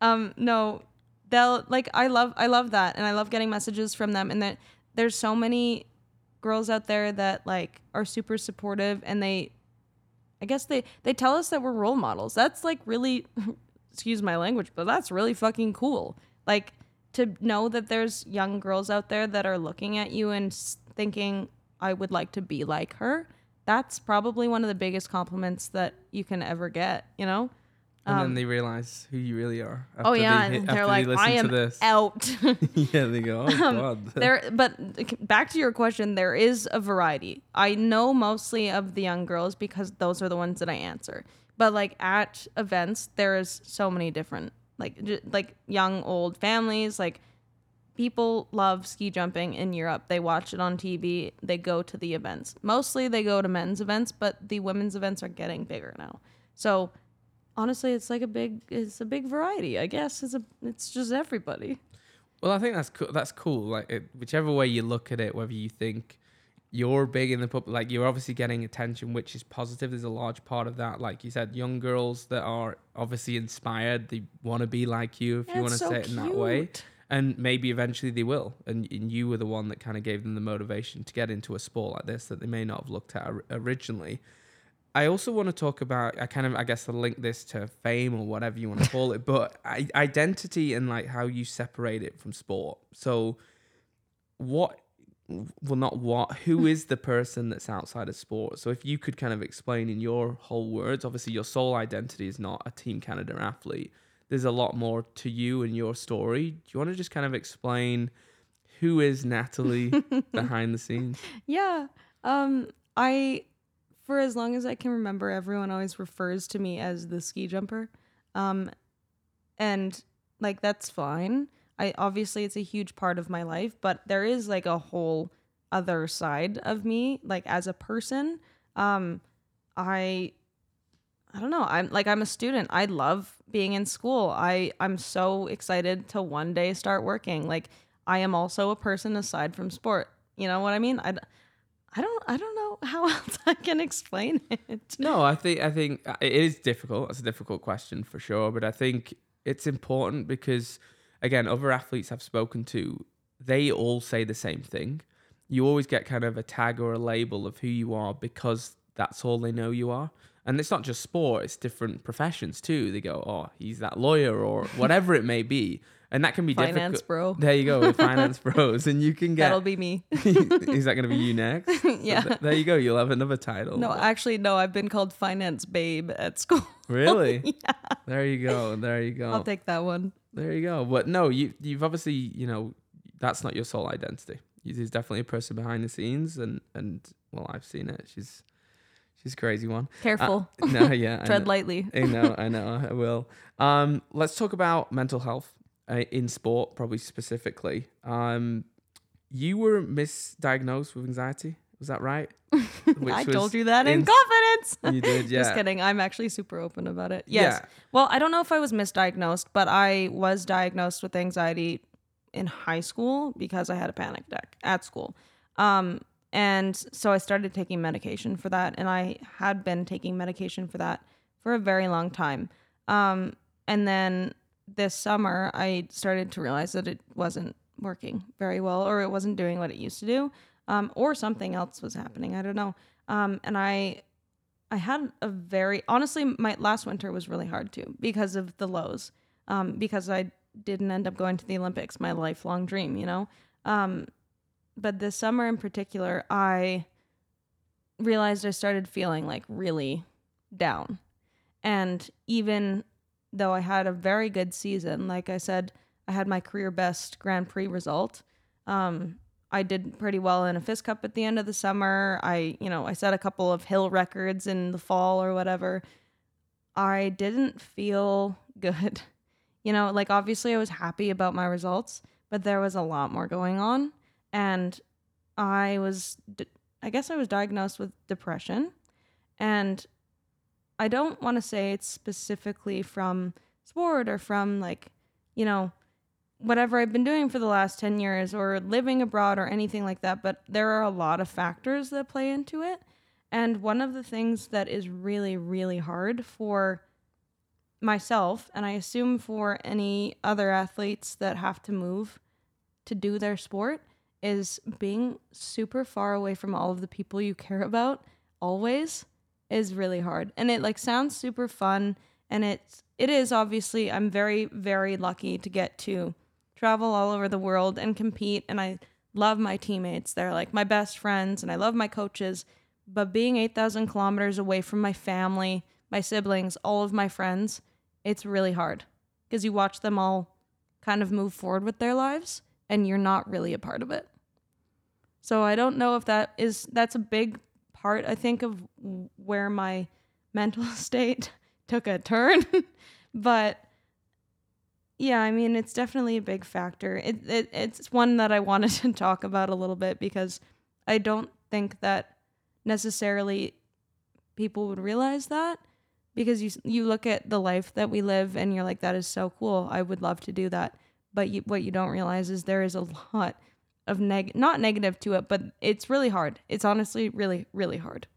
[SPEAKER 2] um, no, they'll like I love I love that, and I love getting messages from them. And that there's so many girls out there that like are super supportive, and they, I guess they they tell us that we're role models. That's like really, <laughs> excuse my language, but that's really fucking cool. Like to know that there's young girls out there that are looking at you and thinking I would like to be like her. That's probably one of the biggest compliments that you can ever get, you know?
[SPEAKER 1] And then they realize who you really are.
[SPEAKER 2] Um, Oh
[SPEAKER 1] after
[SPEAKER 2] yeah,
[SPEAKER 1] they,
[SPEAKER 2] and
[SPEAKER 1] after
[SPEAKER 2] they're like,
[SPEAKER 1] listen
[SPEAKER 2] I
[SPEAKER 1] to
[SPEAKER 2] am
[SPEAKER 1] this.
[SPEAKER 2] out. <laughs> <laughs>
[SPEAKER 1] yeah, they go, oh god.
[SPEAKER 2] there, but back to your question, there is a variety. I know mostly of the young girls because those are the ones that I answer. But like at events, there is so many different, like j- like young, old families. Like people love ski jumping in Europe. They watch it on TV. They go to the events. Mostly they go to men's events, but the women's events are getting bigger now. So honestly, it's like a big, it's a big variety. I guess it's a, it's just everybody.
[SPEAKER 1] Well, I think that's cool. That's cool. Like it, whichever way you look at it, whether you think you're big in the public, like you're obviously getting attention, which is positive. There's a large part of that, like you said, young girls that are obviously inspired. They want to be like you, if
[SPEAKER 2] Yeah,
[SPEAKER 1] you want to
[SPEAKER 2] so
[SPEAKER 1] say it in that way. And maybe eventually they will. And, and you were the one that kind of gave them the motivation to get into a sport like this that they may not have looked at or- originally. I also want to talk about, I kind of, I guess, to link this to fame or whatever you want to <laughs> call it, but identity and like how you separate it from sport. So, what, well, not what, who <laughs> is the person that's outside of sport? So, if you could kind of explain in your whole words, obviously, your sole identity is not a Team Canada athlete. There's a lot more to you and your story. Do you want to just kind of explain who is Natalie <laughs> behind the scenes?
[SPEAKER 2] Yeah. Um I for as long as I can remember everyone always refers to me as the ski jumper. Um and like that's fine. I obviously it's a huge part of my life, but there is like a whole other side of me like as a person. Um I I don't know. I'm like I'm a student. I love being in school. I I'm so excited to one day start working. Like I am also a person aside from sport. You know what I mean? I I don't I don't how <laughs> else I can explain it.
[SPEAKER 1] No, I think I think uh, it is difficult. It's a difficult question for sure, but I think it's important because again, other athletes I've spoken to, they all say the same thing. You always get kind of a tag or a label of who you are because that's all they know you are. And it's not just sport, it's different professions too. They go, "Oh, he's that lawyer or whatever it may be." And that can be
[SPEAKER 2] Finance
[SPEAKER 1] difficult.
[SPEAKER 2] bro.
[SPEAKER 1] There you go, with finance <laughs> bros, and you can get.
[SPEAKER 2] That'll be me. <laughs>
[SPEAKER 1] is that going to be you next? <laughs> So
[SPEAKER 2] Yeah.
[SPEAKER 1] th- there you go. You'll have another title.
[SPEAKER 2] No, actually no, I've been called finance babe at school.
[SPEAKER 1] Really?
[SPEAKER 2] yeah.
[SPEAKER 1] There you go. There you go.
[SPEAKER 2] I'll take that one.
[SPEAKER 1] there you go. But no, you you've obviously you know that's not your sole identity. There's definitely a person behind the scenes, and and well, I've seen it. She's she's a crazy one.
[SPEAKER 2] Careful.
[SPEAKER 1] Uh, no, yeah.
[SPEAKER 2] Tread
[SPEAKER 1] know.
[SPEAKER 2] lightly.
[SPEAKER 1] I know, I know, I will. Um, let's talk about mental health uh, in sport, probably specifically. Um, you were misdiagnosed with anxiety. Was that right? <laughs> Which
[SPEAKER 2] I
[SPEAKER 1] was
[SPEAKER 2] told you that in
[SPEAKER 1] ins-
[SPEAKER 2] confidence.
[SPEAKER 1] You did, <laughs> yeah.
[SPEAKER 2] Just kidding. I'm actually super open about it. Yes.
[SPEAKER 1] Yeah.
[SPEAKER 2] Well, I don't know if I was misdiagnosed, but I was diagnosed with anxiety in high school because I had a panic attack at school. Um, and so I started taking medication for that, and I had been taking medication for that for a very long time. Um, and then this summer, I started to realize that it wasn't working very well, or it wasn't doing what it used to do, um, or something else was happening. I don't know. Um, and I I had a very honestly my last winter was really hard too because of the lows. Um, because I didn't end up going to the Olympics, my lifelong dream, you know. Um, but this summer in particular, I realized I started feeling like really down. And even though I had a very good season, like I said, I had my career best Grand Prix result. Um, I did pretty well in a FIS Cup at the end of the summer. I, you know, I set a couple of hill records in the fall or whatever. I didn't feel <laughs> good. You know, like obviously I was happy about my results, but there was a lot more going on. And I was, I guess I was diagnosed with depression. And I don't want to say it's specifically from sport or from like, you know, whatever I've been doing for the last 10 years or living abroad or anything like that, but there are a lot of factors that play into it. And one of the things that is really, really hard for myself, and I assume for any other athletes that have to move to do their sport, is being super far away from all of the people you care about always is really hard. And it like sounds super fun and it's it is obviously I'm very very lucky to get to travel all over the world and compete. And I love my teammates. They're like my best friends and I love my coaches. But being 8,000 kilometers away from my family, my siblings, all of my friends, it's really hard because you watch them all kind of move forward with their lives and you're not really a part of it. So I don't know if that is, that's a big part, I think, of where my mental <laughs> state took a turn. <laughs> but yeah, I mean, it's definitely a big factor. It, it it's one that I wanted to <laughs> talk about a little bit because I don't think that necessarily people would realize that because you you look at the life that we live and you're like that is so cool. I would love to do that. But you, what you don't realize is there is a lot of neg not negative to it, but it's really hard. It's honestly really really hard.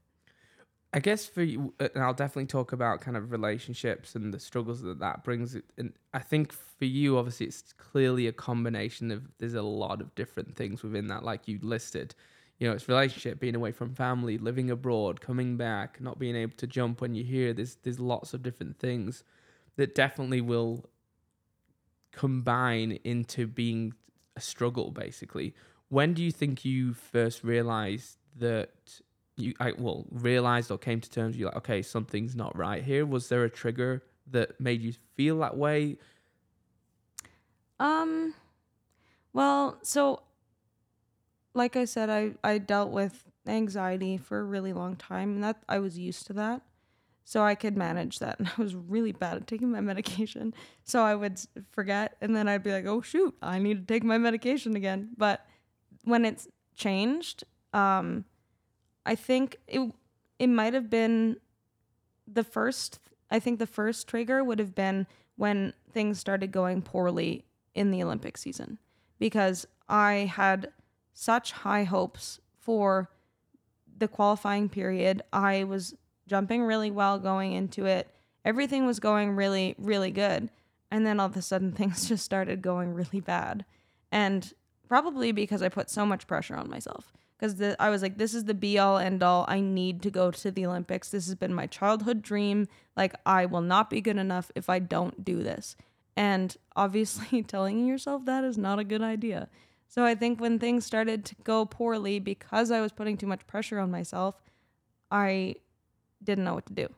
[SPEAKER 1] I guess for you, uh, and I'll definitely talk about kind of relationships and the struggles that that brings. And I think for you, obviously, it's clearly a combination of there's a lot of different things within that, like you listed. You know, it's relationship, being away from family, living abroad, coming back, not being able to jump when you're here. There's there's lots of different things that definitely will combine into being a struggle. Basically, when do you think you first realized that? you I well realized or came to terms you're like okay something's not right here was there a trigger that made you feel that way
[SPEAKER 2] um well so like I said I I dealt with anxiety for a really long time and that I was used to that so I could manage that and <laughs> I was really bad at taking my medication so I would forget and then I'd be like oh shoot I need to take my medication again but when it's changed um I think it it might have been the first I think the first trigger would have been when things started going poorly in the Olympic season because I had such high hopes for the qualifying period. I was jumping really well going into it. Everything was going really, really good. And then all of a sudden, <laughs> things just started going really bad. And probably because I put so much pressure on myself because I was like, this is the be all end all. I need to go to the Olympics. This has been my childhood dream. Like, I will not be good enough if I don't do this. And obviously, <laughs> telling yourself that is not a good idea. So I think when things started to go poorly because I was putting too much pressure on myself, I didn't know what to do.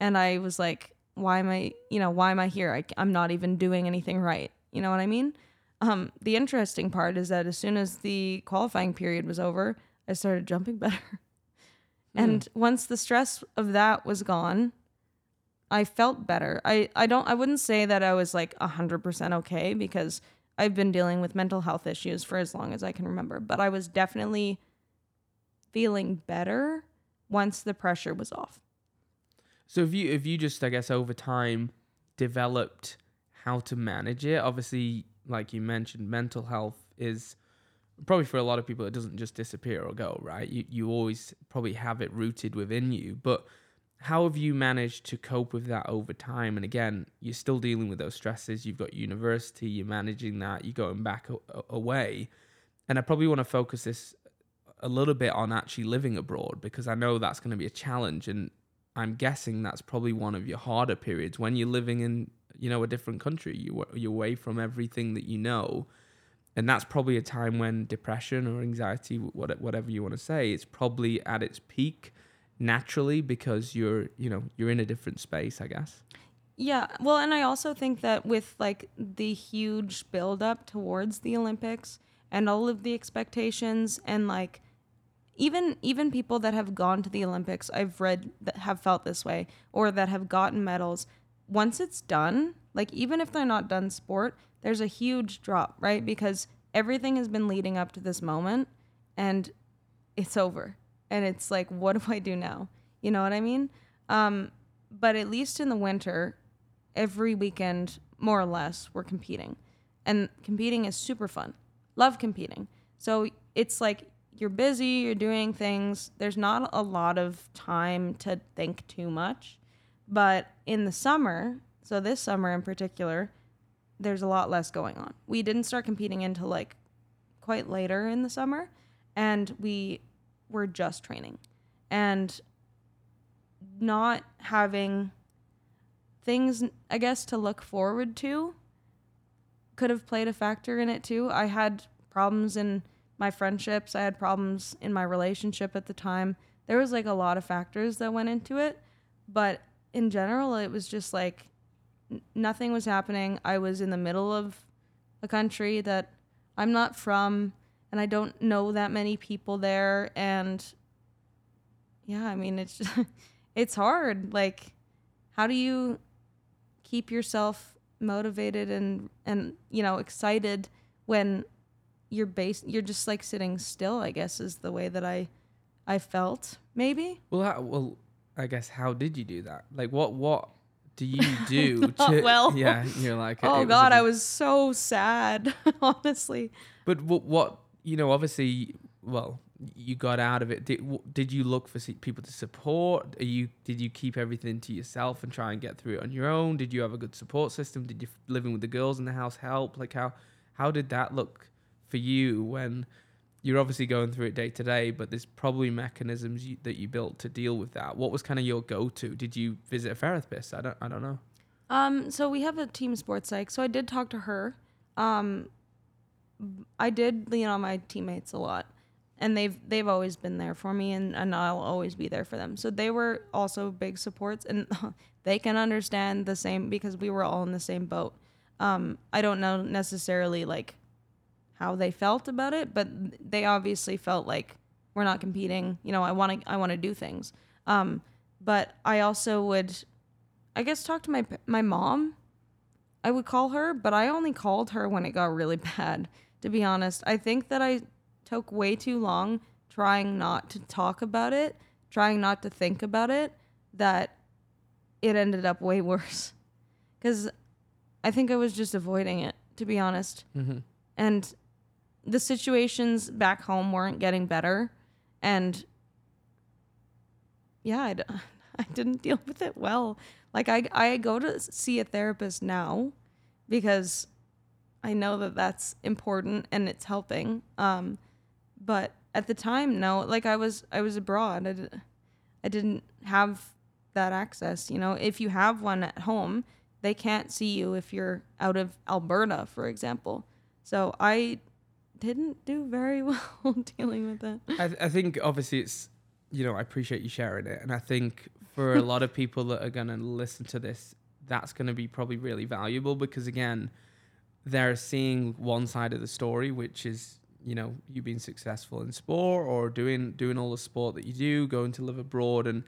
[SPEAKER 2] And I was like, why am I, you know, why am I here? I, I'm not even doing anything right. You know what I mean? Um, the interesting part is that as soon as the qualifying period was over, I started jumping <laughs> better. Mm. And once the stress of that was gone, I felt better. I, I don't I wouldn't say that I was like 100% okay because I've been dealing with mental health issues for as long as I can remember, but I was definitely feeling better once the pressure was off.
[SPEAKER 1] So if you if you just I guess over time developed how to manage it, obviously like you mentioned, mental health is probably for a lot of people it doesn't just disappear or go, right? You you always probably have it rooted within you, but how have you managed to cope with that over time? And again, you're still dealing with those stresses. You've got university, you're managing that, you're going back a- away. And I probably want to focus this a little bit on actually living abroad because I know that's going to be a challenge. And I'm guessing that's probably one of your harder periods when you're living in you know a different country you you're away from everything that you know and that's probably a time when depression or anxiety, whatever you want to say, it's probably at its peak naturally because you're, you know, you're in a different space, I guess.
[SPEAKER 2] Yeah, well, and I also think that with like the huge build up towards the Olympics and all of the expectations and like even even people that have gone to the Olympics, I've read that have felt this way or that have gotten medals, once it's done, like even if they're not done sport, there's a huge drop, right? Because everything has been leading up to this moment and it's over. And it's like <laughs> what do I do now? You know what I mean? Um but at least in the winter, every weekend, more or less, we're competing. And competing is super fun. Love competing. So it's like you're busy, you're doing things. There's not a lot of time to think too much. But in the summer, so this summer in particular, there's a lot less going on. We didn't start competing until like quite later in the summer, and we were just training. And not having things I guess to look forward to could have played a factor in it too. I had problems in my friendships, I had problems in my relationship at the time. There was like a lot of factors that went into it, but in general it was just like n- nothing was happening. I was in the middle of a country that I'm not from and I don't know that many people there and yeah, I mean it's <laughs> it's hard. Like how do you keep yourself motivated and and you know excited when you're base you're just like sitting still i guess is the way that i i felt maybe
[SPEAKER 1] Well, how, well, I guess how did you do that? Like, what what do you <laughs> do? To,
[SPEAKER 2] well.
[SPEAKER 1] Yeah, you're like. <laughs>
[SPEAKER 2] oh god i was so sad <laughs> honestly
[SPEAKER 1] But what, what you know, obviously, well, you got out of it. Did w- did you look for people to support? Are you did you keep everything to yourself and try and get through it on your own? Did you have a good support system? Did you living with the girls in the house help? Like how how did that look for you when you're obviously going through it day to day, but there's probably mechanisms you, that you built to deal with that. What was kind of your go to? Did you visit a therapist? I don't I don't know.
[SPEAKER 2] Um, so we have a team sports psych. So I did talk to her. Um, I did lean on my teammates a lot, and they've they've always been there for me, and, and I'll always be there for them. So they were also big supports, and <laughs> they can understand the same because we were all in the same boat. Um, I don't know necessarily like how they felt about it, but they obviously felt like we're not competing. You know, I want to I want to do things. Um, but I also would I guess talk to my my mom. I would call her, but I only called her when it got really <laughs> bad. To be honest, I think that I took way too long trying not to talk about it, trying not to think about it, that it ended up way <laughs> worse. Cuz I think I was just avoiding it, to be honest.
[SPEAKER 1] Mm-hmm.
[SPEAKER 2] And the situations back home weren't getting better and yeah, <laughs> I, didn't deal with it well. Like I I go to see a therapist now because I know that that's important and it's helping. Um, but at the time, no. Like I was I was abroad. I, I didn't have that access. You know, if you have one at home, they can't see you if you're out of Alberta, for example. So I didn't do very <laughs> well <laughs> dealing with that.
[SPEAKER 1] I, I think obviously it's you know I appreciate you sharing it, and I think for a lot of people that are gonna listen to this, that's gonna be probably really valuable because again, they're seeing one side of the story, which is you know you being successful in sport or doing doing all the sport that you do, going to live abroad, and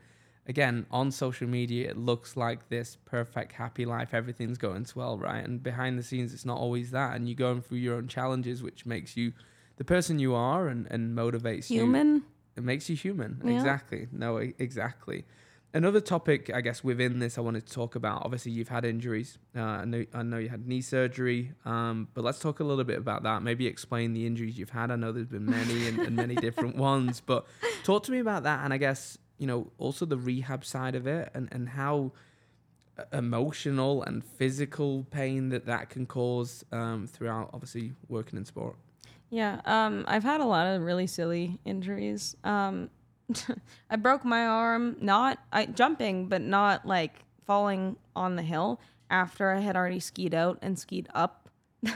[SPEAKER 1] again on social media it looks like this perfect happy life everything's going swell right and behind the scenes it's not always that and you're going through your own challenges which makes you the person you are and, and motivates you
[SPEAKER 2] Human.
[SPEAKER 1] it makes you human.
[SPEAKER 2] Yeah.
[SPEAKER 1] Exactly. No, exactly. Another topic, I guess, within this, I wanted to talk about. Obviously, you've had injuries. Uh, I know, I know you had knee surgery. Um, but let's talk a little bit about that. Maybe explain the injuries you've had. I know there's been many and, and many different <laughs> ones. But talk to me about that, and I guess you know also the rehab side of it, and and how uh, emotional and physical pain that that can cause um, throughout, obviously, working in sport.
[SPEAKER 2] Yeah, um, I've had a lot of really silly injuries. Um, <laughs> I broke my arm not I jumping, but not like falling on the hill after I had already skied out and skied up <laughs>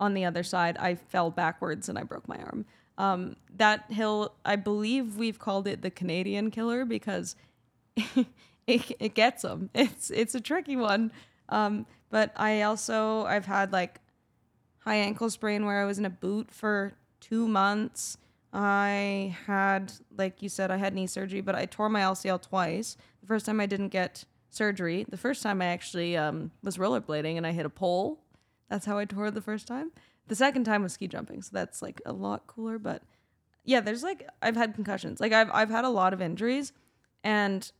[SPEAKER 2] on the other side, I fell backwards and I broke my arm. Um, that hill, I believe we've called it the Canadian killer because <laughs> it, it gets them. It's it's a tricky one. Um, but I also I've had like high ankle sprain where I was in a boot for two months. I had, like you said, I had knee surgery, but I tore my LCL twice. The first time I didn't get surgery. The first time I actually um, was rollerblading and I hit a pole. That's how I tore the first time. The second time was ski jumping, so that's like a lot cooler. But yeah, there's like I've had concussions. Like I've I've had a lot of injuries, and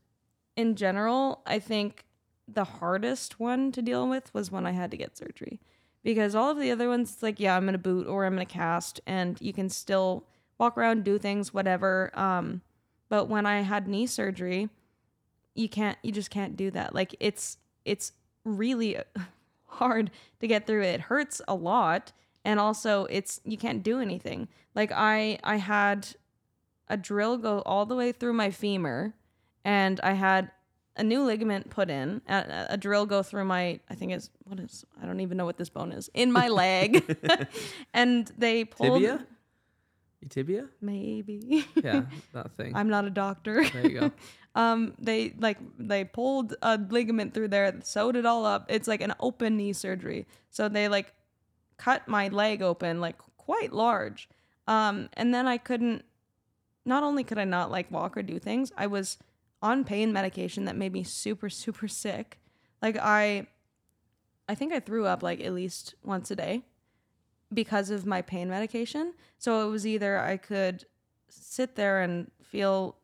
[SPEAKER 2] in general, I think the hardest one to deal with was when I had to get surgery, because all of the other ones, it's like yeah, I'm in a boot or I'm in a cast, and you can still walk around, do things, whatever. Um, but when I had knee surgery, you can't you just can't do that like it's it's really <laughs> hard to get through it hurts a lot and also it's you can't do anything like i i had a drill go all the way through my femur and i had a new ligament put in a, a drill go through my i think it's what is i don't even know what this bone is in my <laughs> leg <laughs> and they pulled
[SPEAKER 1] Tibia? Your tibia?
[SPEAKER 2] maybe
[SPEAKER 1] Yeah, <laughs> that thing.
[SPEAKER 2] i'm not a doctor
[SPEAKER 1] there you go.
[SPEAKER 2] um they like they pulled a ligament through there sewed it all up it's like an open knee surgery so they like cut my leg open like quite large. Um and then i couldn't not only could i not like walk or do things i was on pain medication that made me super <laughs> super sick. Like i i think i threw up like at least once a day because of my pain medication. So it was either i could sit there and feel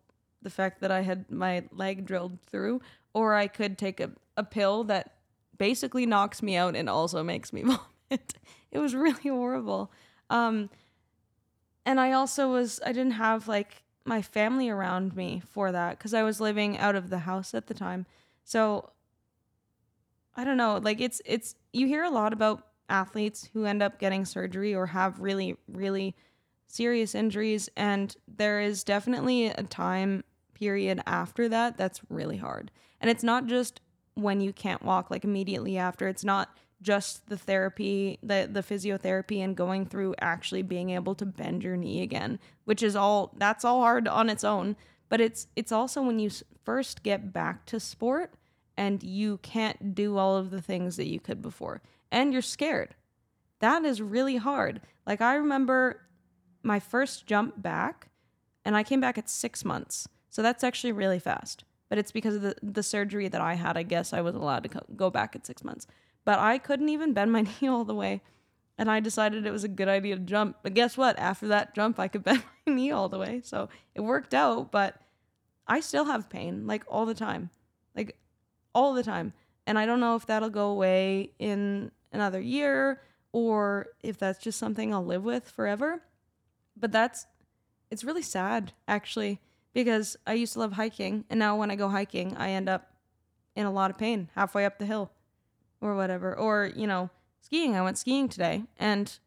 [SPEAKER 2] the fact that I had my leg drilled through, or I could take a, a pill that basically knocks me out and also makes me <laughs> vomit. It was <laughs> really horrible. Um, and I also was, I didn't have like my family around me for that because I was living out of the house at the time. So I don't know, like it's, it's, you hear a lot about athletes who end up getting surgery or have really, really serious injuries. And there is definitely a time period after that that's really hard. And it's not just when you can't walk like immediately after. It's not just the therapy, the the physiotherapy and going through actually being able to bend your knee again, which is all that's all hard on its own, but it's it's also when you first get back to sport and you can't do all of the things that you could before and you're scared. That is really hard. Like I remember my first jump back and I came back at 6 months. So that's actually really fast. But it's because of the, the surgery that I had. I guess I was allowed to co- go back at six months. But I couldn't even bend my <laughs> knee all the way. And I decided it was a good idea to jump. But guess what? After that jump, I could <laughs> bend my knee all the way. So it worked out. But I still have pain, like all the time. Like all the time. And I don't know if that'll go away in another year or if that's just something I'll live with forever. But that's, it's really sad, actually because I used to love hiking, and now when I go hiking, I end up in a lot of pain halfway up the hill or whatever. Or, you know, skiing. I went skiing today, and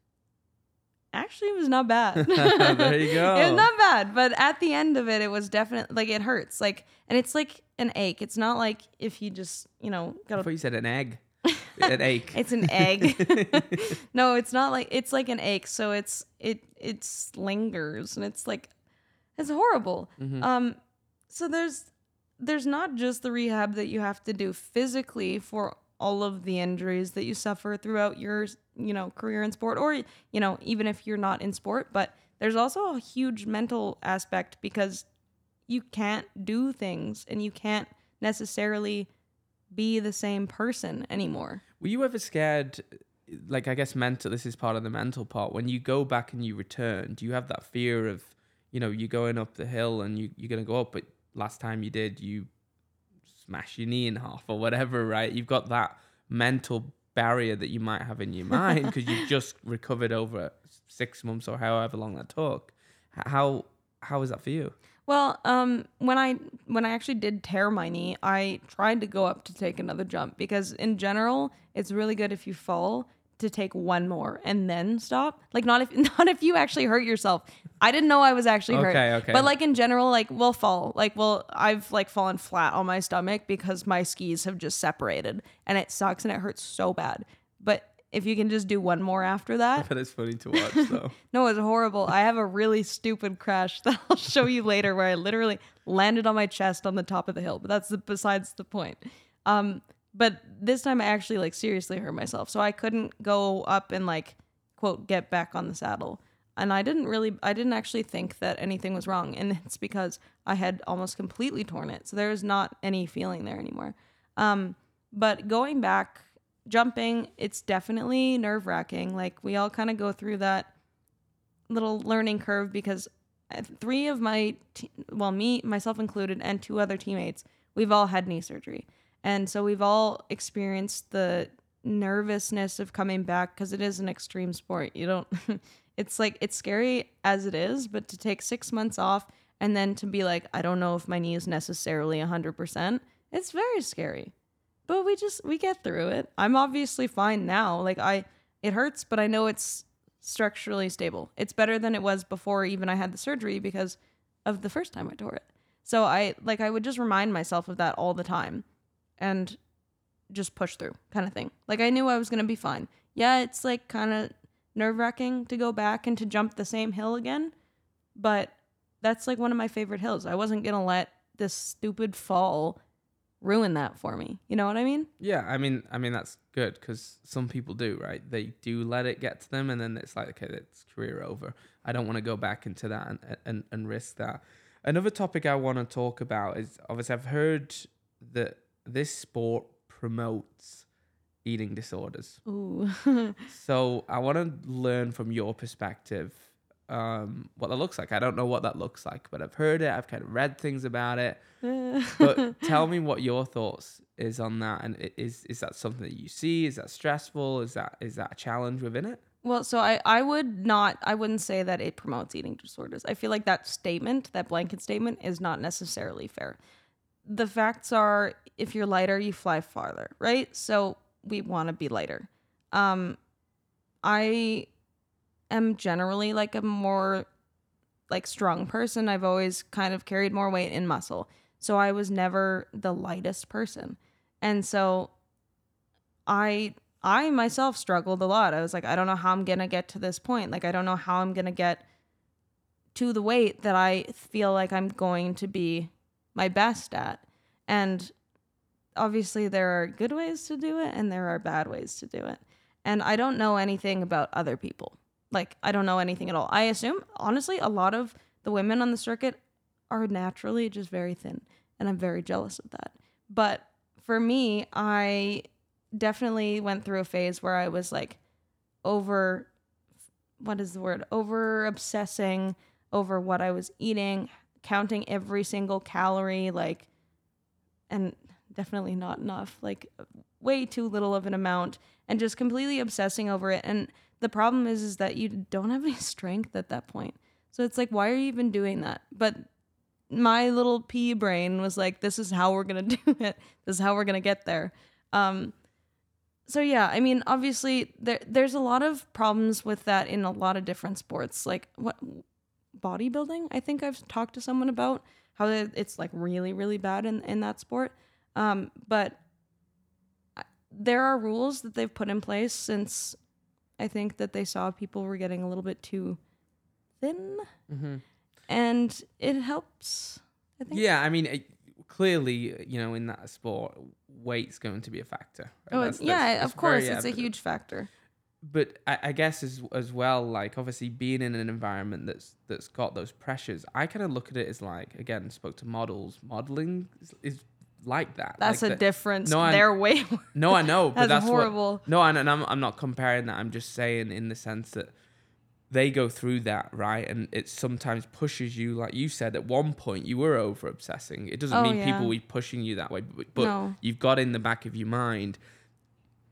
[SPEAKER 2] actually, it was not bad. <laughs>
[SPEAKER 1] There you go. <laughs>
[SPEAKER 2] it was not bad, but at the end of it, it was definitely like it hurts. Like, and it's like an ache. It's not like if you just, you know, got a
[SPEAKER 1] you said an egg. <laughs> an ache.
[SPEAKER 2] it's an egg. no, it's not like it's like an ache. So it's it it lingers and it's like it's horrible. Um, so there's there's not just the rehab that you have to do physically for all of the injuries that you suffer throughout your you know career in sport or you know even if you're not in sport but there's also a huge mental aspect because you can't do things and you can't necessarily be the same person anymore
[SPEAKER 1] Were you ever scared? Like, I guess mental. This is part of the mental part. When you go back and you return, do you have that fear of, you know, you're going up the hill and you you're gonna go up, but last time you did, you smash your knee in half or whatever, right? You've got that mental barrier that you might have in your mind because you've <laughs> just recovered over six months or however long that took. How how is that for you?
[SPEAKER 2] Well, um, when I when I actually did tear my knee, I tried to go up to take another jump because in general, it's really good if you fall to take one more and then stop. Like not if <laughs> not if you actually hurt yourself. I didn't know I was actually hurt.
[SPEAKER 1] Okay, okay.
[SPEAKER 2] But like in general, like we'll fall. Like well, I've like fallen flat on my stomach because my skis have just separated and it sucks and it hurts so bad. But if you can just do one more after that. <laughs>
[SPEAKER 1] But it's funny to watch <laughs> though.
[SPEAKER 2] No, it's horrible. I have a really stupid crash that I'll show you later where I literally landed on my chest on the top of the hill, but that's the, besides the point. Um, but this time I actually like seriously hurt myself. So I couldn't go up and like quote get back on the saddle. And I didn't really I didn't actually think that anything was wrong and it's because I had almost completely torn it. So there was not any feeling there anymore. Um, but going back jumping, it's definitely nerve-wracking. Like we all kind of go through that little learning curve because uh, three of my te- well me myself included and two other teammates we've all had knee surgery and so we've all experienced the nervousness of coming back because it is an extreme sport. You don't <laughs> it's like it's scary as it is but to take six months off and then to be like i don't know if my knee is necessarily 100% it's very scary. But we just we get through it. I'm obviously fine now. Like i it hurts but i know it's structurally stable. It's better than it was before even I had the surgery because of the first time I tore it. So I like I would just remind myself of that all the time and just push through kind of thing. Like I knew I was going to be fine. Yeah, it's like kind of nerve-wracking to go back and to jump the same hill again, but that's like one of my favorite hills. I wasn't going to let this stupid fall ruin that for me. You know what I mean?
[SPEAKER 1] Yeah, I mean, I mean that's good because some people do, right? They do let it get to them, and then it's like, okay, it's career over. I don't want to go back into that and, and and risk that. Another topic I want to talk about is obviously I've heard that this sport promotes eating disorders.
[SPEAKER 2] Ooh. <laughs>
[SPEAKER 1] So I want to learn from your perspective um, what that looks like. I don't know what that looks like, but I've heard it. I've kind of read things about it. <laughs> But tell me what your thoughts is on that, and is is that something that you see? Is that stressful? Is that is that a challenge within it?
[SPEAKER 2] Well, so I, I would not, I wouldn't say that it promotes eating disorders. I feel like that statement, that blanket statement, is not necessarily fair. The facts are if you're lighter, you fly farther, right? So we want to be lighter. Um, I am generally like a more like strong person. I've always kind of carried more weight in muscle. So I was never the lightest person. And so I I myself struggled a lot. I was like, I don't know how I'm going to get to this point. Like, I don't know how I'm going to get to the weight that I feel like I'm going to be my best at. And obviously, there are good ways to do it and there are bad ways to do it. And I don't know anything about other people. Like, I don't know anything at all. I assume, honestly, a lot of the women on the circuit are naturally just very thin. And I'm very jealous of that. But for me, I definitely went through a phase where I was like over what is the word? Over obsessing over what I was eating, counting every single calorie, like and definitely not enough, like way too little of an amount, and just completely obsessing over it. And the problem is is that you don't have any <laughs> strength at that point. So it's like, why are you even doing that? But my little pea brain was like, this is how we're gonna <laughs> do it. This is how we're gonna get there. Um, so yeah, I mean, obviously there there's a lot of problems with that in a lot of different sports. Like what bodybuilding, I think I've talked to someone about how it's like really really bad in in that sport. Um, but there are rules that they've put in place since I think that they saw people were getting a little bit too thin,
[SPEAKER 1] Mm-hmm.
[SPEAKER 2] and it helps. I think.
[SPEAKER 1] Yeah, I mean, it, clearly, you know, in that sport, weight's going to be a factor. right?
[SPEAKER 2] Oh,
[SPEAKER 1] That's-
[SPEAKER 2] yeah,
[SPEAKER 1] that's-
[SPEAKER 2] of course, it's a huge factor.
[SPEAKER 1] But I, I guess as as well, like obviously being in an environment that's that's got those pressures, I kind of look at it as like again, spoke to models. Modeling is, is like that.
[SPEAKER 2] That's
[SPEAKER 1] like
[SPEAKER 2] a
[SPEAKER 1] the-
[SPEAKER 2] difference.
[SPEAKER 1] No, I-
[SPEAKER 2] They're way. <laughs>
[SPEAKER 1] No, I know, but
[SPEAKER 2] That's
[SPEAKER 1] that's,
[SPEAKER 2] horrible.
[SPEAKER 1] What, no, and and I'm I'm not comparing that. I'm just saying in the sense that they go through that right, and it sometimes pushes you. Like you said, at one point you were over obsessing. It doesn't
[SPEAKER 2] Oh,
[SPEAKER 1] mean
[SPEAKER 2] yeah.
[SPEAKER 1] people will be pushing you that way, but, but
[SPEAKER 2] No.
[SPEAKER 1] you've got in the back of your mind.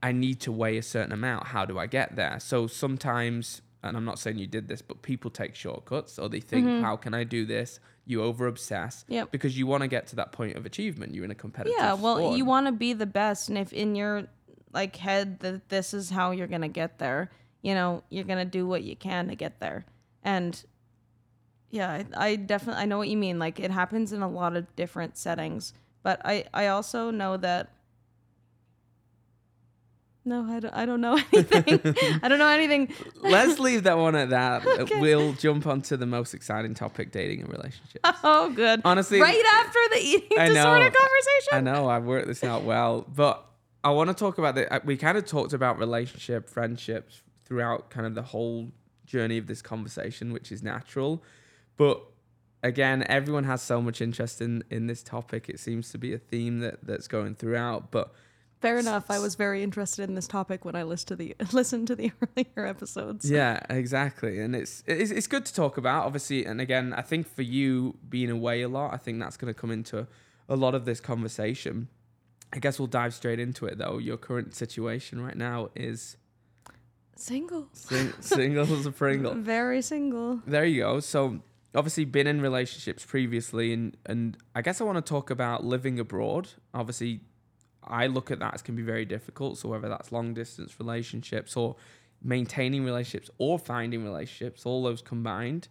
[SPEAKER 1] I need to weigh a certain amount. How do I get there? So sometimes, and I'm not saying you did this, but people take shortcuts or they think, how can I do this? You over obsess
[SPEAKER 2] Mm-hmm. Yep.
[SPEAKER 1] because you want to get to that point of achievement. You're in a competitive
[SPEAKER 2] Yeah, well,
[SPEAKER 1] sport.
[SPEAKER 2] you want to be the best, and if in your like head that this is how you're gonna get there, you know, you're gonna do what you can to get there. And yeah, I, I definitely I know what you mean. Like it happens in a lot of different settings, but I I also know that No, I don't, I don't know <laughs> anything. I don't know anything.
[SPEAKER 1] Let's leave that one at that. <laughs>
[SPEAKER 2] Okay.
[SPEAKER 1] We'll jump onto the most exciting topic dating and relationships.
[SPEAKER 2] Oh, good.
[SPEAKER 1] Honestly,
[SPEAKER 2] right after the eating
[SPEAKER 1] I know.
[SPEAKER 2] disorder conversation.
[SPEAKER 1] I know I've worked this out well, but I want to talk about the. Uh, we kind of talked about relationship, friendships throughout kind of the whole journey of this conversation, which is natural. But again, everyone has so much interest in in this topic. It seems to be a theme that that's going throughout. But
[SPEAKER 2] Fair enough. I was very interested in this topic when I listened to the <laughs> listened to the earlier episodes.
[SPEAKER 1] Yeah, exactly. And it's, it's it's good to talk about, obviously. And again, I think for you being away a lot, I think that's going to come into a lot of this conversation. I guess we'll dive straight into it though. Your current situation right now is
[SPEAKER 2] Single.
[SPEAKER 1] sing- <laughs> single as a Pringle.
[SPEAKER 2] Very single.
[SPEAKER 1] There you go. So obviously been in relationships previously and and I guess I want to talk about living abroad. Obviously I look at that as can be very difficult. So whether that's long distance relationships or maintaining relationships or finding relationships, all those combined.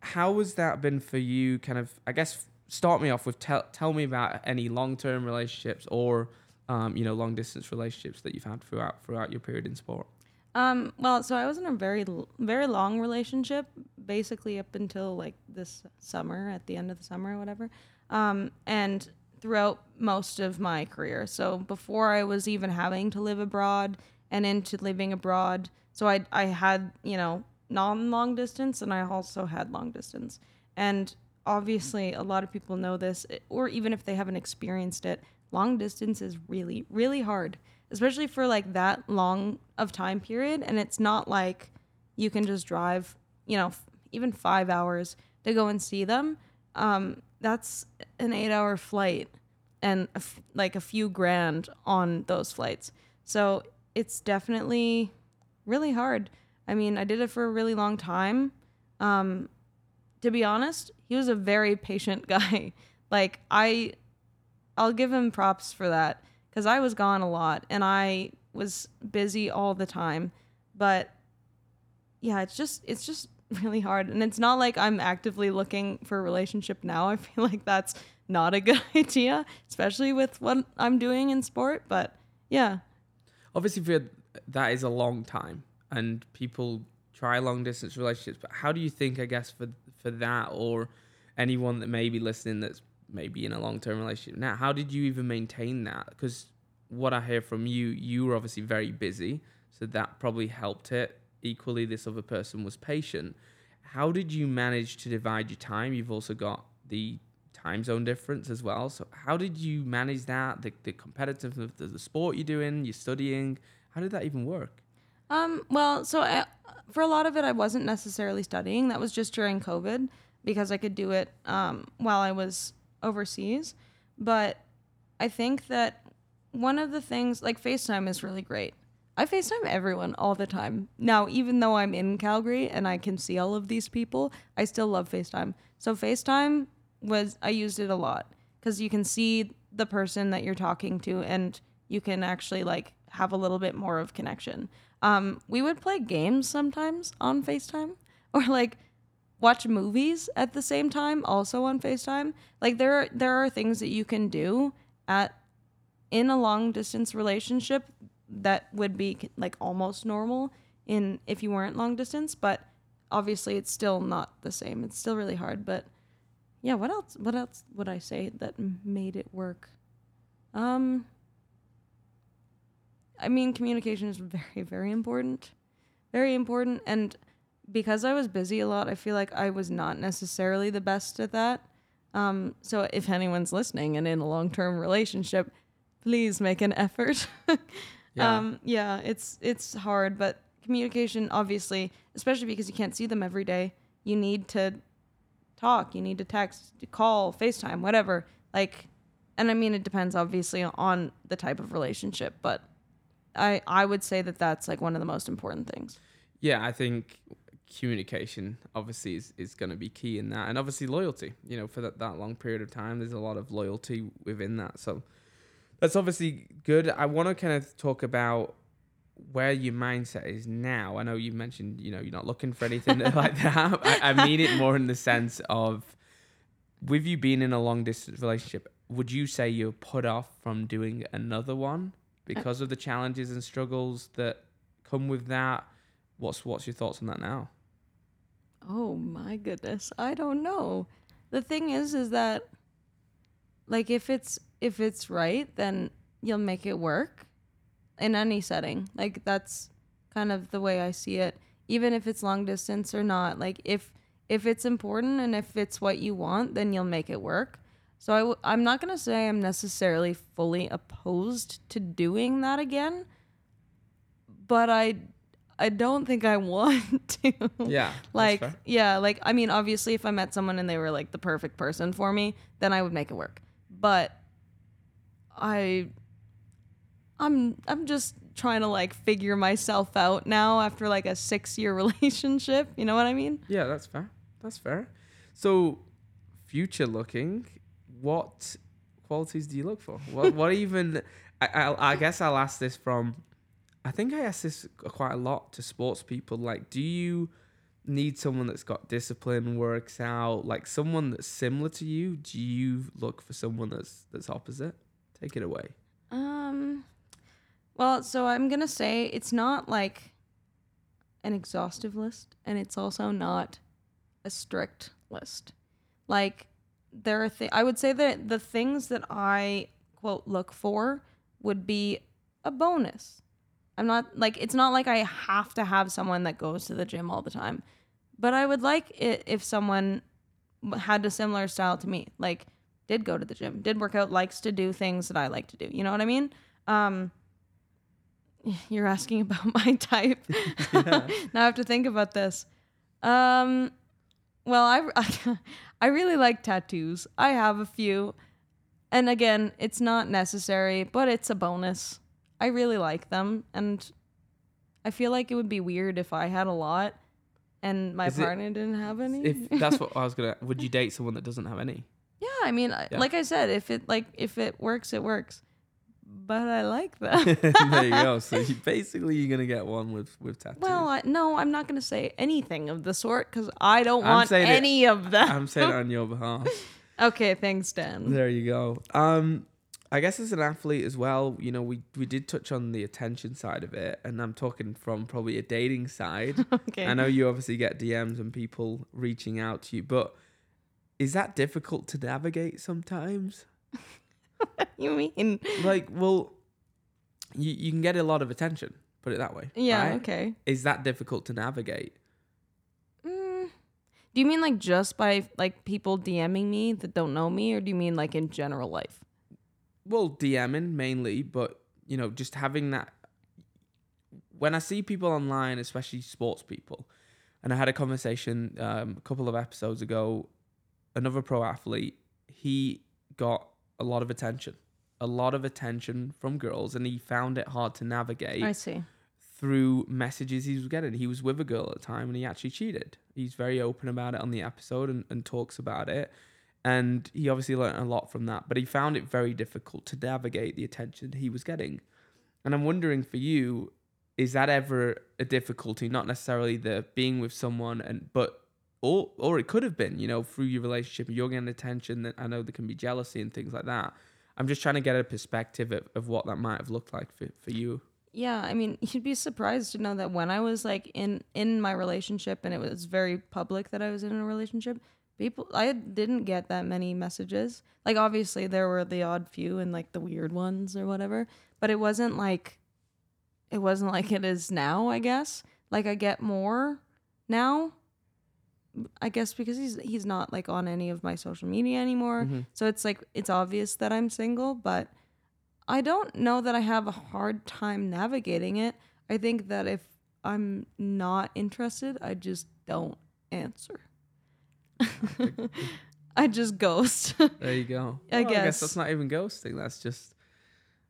[SPEAKER 1] How has that been for you? Kind of, I guess, start me off with tell tell me about any long term relationships or um, you know long distance relationships that you've had throughout throughout your period in sport.
[SPEAKER 2] Um, well, so I was in a very, very long relationship, basically up until like this summer, at the end of the summer or whatever. Um, and throughout most of my career. So before I was even having to live abroad and into living abroad, so I, I had, you know, non long distance and I also had long distance. And obviously, a lot of people know this, or even if they haven't experienced it, long distance is really, really hard especially for like that long of time period and it's not like you can just drive you know even five hours to go and see them um, that's an eight hour flight and a f- like a few grand on those flights. So it's definitely really hard. I mean i did it for a really long time. Um, to be honest he was a very patient <laughs> guy. Like i i'll give him props for that because I was gone a lot and I was busy all the time. But yeah, it's just it's just <laughs> really hard, and it's not like I'm actively looking for a relationship now. <laughs> I feel like that's not a good <laughs> idea, especially with what I'm doing in sport. But yeah,
[SPEAKER 1] Obviously, for that is a long time, and people try long distance relationships. But how do you think? I guess for for that or anyone that may be listening that's maybe in a long term relationship now, how did you even maintain that? Because what I hear from you, you were obviously very busy, so that probably helped it. Equally, this other person was patient. How did you manage to divide your time? You've also got the time zone difference as well. So how did you manage that? The, the competitiveness of the, sport you're doing, you're studying. How did that even work?
[SPEAKER 2] Um, well, so I, for a lot of it, I wasn't necessarily studying. That was just during COVID because I could do it um, while I was overseas. But I think that one of the things, like FaceTime, is really great. I FaceTime everyone all the time. Now, even though I'm in Calgary and I can see all of these people, I still love FaceTime. So FaceTime was I used it a lot because you can see the person that you're talking to and you can actually like have a little bit more of connection. Um, we would play games sometimes on FaceTime <laughs> or like watch movies at the same time also on FaceTime. Like there are, there are things that you can do at in a long distance relationship that would be like almost normal in if you weren't long distance, but obviously it's still not the same. It's still really hard, but yeah, what else what else would I say that made it work? Um I mean, communication is <laughs> very very important. Very important and because I was busy a lot, I feel like I was not necessarily the best at that. Um, so if anyone's listening and in a long-term relationship, please make an effort. <laughs>
[SPEAKER 1] Yeah.
[SPEAKER 2] Um, yeah, it's it's hard, but communication obviously, especially because you can't see them every day, you need to talk, you need to text, call, FaceTime, whatever. Like and I mean it depends obviously on the type of relationship, but I I would say that that's like one of the most important things.
[SPEAKER 1] Yeah, I think communication obviously is, is going to be key in that and obviously loyalty you know for that, that long period of time there's a lot of loyalty within that so that's obviously good i want to kind of talk about where your mindset is now i know you mentioned you know you're not looking for anything <laughs> like that I, I mean it more in the sense of with you being in a long distance relationship would you say you're put off from doing another one because of the challenges and struggles that come with that. What's what's your thoughts on that now?
[SPEAKER 2] Oh my goodness. I don't know. The thing is is that like if it's if it's right, then you'll make it work in any setting. Like that's kind of the way I see it. Even if it's long distance or not. Like if if it's important and if it's what you want, then you'll make it work. So I w- I'm not going to say I'm necessarily fully opposed to doing that again, but I I don't think I want <laughs> to.
[SPEAKER 1] Yeah,
[SPEAKER 2] like yeah, like I mean obviously if I met someone and they were like the perfect person for me, then I would make it work. But I I'm I'm just trying to like figure myself out now after like a 6-year <laughs> relationship, you know what I mean?
[SPEAKER 1] Yeah, that's fair. That's fair. So, future looking, what qualities do you look for? What what <laughs> even? I, I I guess I'll ask this from. I think I ask this quite a lot to sports people. Like, do you need someone that's got discipline, works out, like someone that's similar to you? Do you look for someone that's that's opposite? Take it away.
[SPEAKER 2] Um well, so I'm going to say it's not like an exhaustive list and it's also not a strict list. Like there are I would say that the things that I quote look for would be a bonus. I'm not like it's not like I have to have someone that goes to the gym all the time. But I would like it if someone had a similar style to me. Like did go to the gym, did work out, likes to do things that I like to do. You know what I mean? Um <sighs> you're asking about <laughs> my type. <laughs> now I have to think about this. Um, well, I, I, <laughs> I really like tattoos. I have a few. And again, it's not necessary, but it's a bonus. I really like them. And I feel like it would be weird if I had a lot and my
[SPEAKER 1] Is it-
[SPEAKER 2] partner didn't have any.
[SPEAKER 1] If <laughs> that's what I was gonna, would you date someone that doesn't have any?
[SPEAKER 2] yeah, I mean, I
[SPEAKER 1] Yeah.
[SPEAKER 2] like I said, if it like if it works, it works. But I like them. <laughs>
[SPEAKER 1] there you go. <laughs> So you, basically, you're gonna get one with with tattoos.
[SPEAKER 2] Well, I, no, I'm not going to say anything of the sort because I don't
[SPEAKER 1] I'm
[SPEAKER 2] want
[SPEAKER 1] saying it-
[SPEAKER 2] any of them.
[SPEAKER 1] I'm saying it on your behalf.
[SPEAKER 2] okay, thanks, Dan.
[SPEAKER 1] There you go. Um, I guess as an athlete as well, you know, we we did touch on the attention side of it, and I'm talking from probably a dating side. <laughs>
[SPEAKER 2] Okay.
[SPEAKER 1] I know you obviously get DMs and people reaching out to you, but is that difficult to navigate sometimes? <laughs>
[SPEAKER 2] you mean?
[SPEAKER 1] Like, well, you you can get a lot of attention. Put it that way.
[SPEAKER 2] Yeah.
[SPEAKER 1] right?
[SPEAKER 2] Okay.
[SPEAKER 1] Is that difficult to navigate?
[SPEAKER 2] Mm, do you mean like just by like people DMing me that don't know me, or do you mean like in general life?
[SPEAKER 1] Well DMing mainly, but you know, just having that. When I see people online, especially sports people, and I had a conversation um, a couple of episodes ago, another pro athlete, he got a lot of attention, a lot of attention from girls, and he found it hard to navigate
[SPEAKER 2] I see.
[SPEAKER 1] through messages he was getting. He was with a girl at the time and he actually cheated. He's very open about it on the episode and, and talks about it. And he obviously learned a lot from that, but he found it very difficult to navigate the attention he was getting. And I'm wondering for you, is that ever a difficulty? Not necessarily the being with someone and but or or it could have been, you know, through your relationship you're getting attention that I know there can be jealousy and things like that. I'm just trying to get a perspective of, of what that might have looked like for, for you.
[SPEAKER 2] Yeah, I mean, <laughs> you'd be surprised to know that when I was like in in my relationship and it was very public that I was in a relationship, people I didn't get that many messages. Like obviously there were the odd few and like the weird ones or whatever, but it wasn't like it wasn't like it is now, I guess. Like I get more now. I guess because he's he's not like on any of my social media anymore.
[SPEAKER 1] Mhm.
[SPEAKER 2] So it's like it's obvious that I'm single, but I don't know that I have a hard time navigating it. I think that if I'm not interested, I just don't answer. <laughs> I just ghost.
[SPEAKER 1] There you go.
[SPEAKER 2] I
[SPEAKER 1] Well,
[SPEAKER 2] guess.
[SPEAKER 1] that's not even ghosting. That's just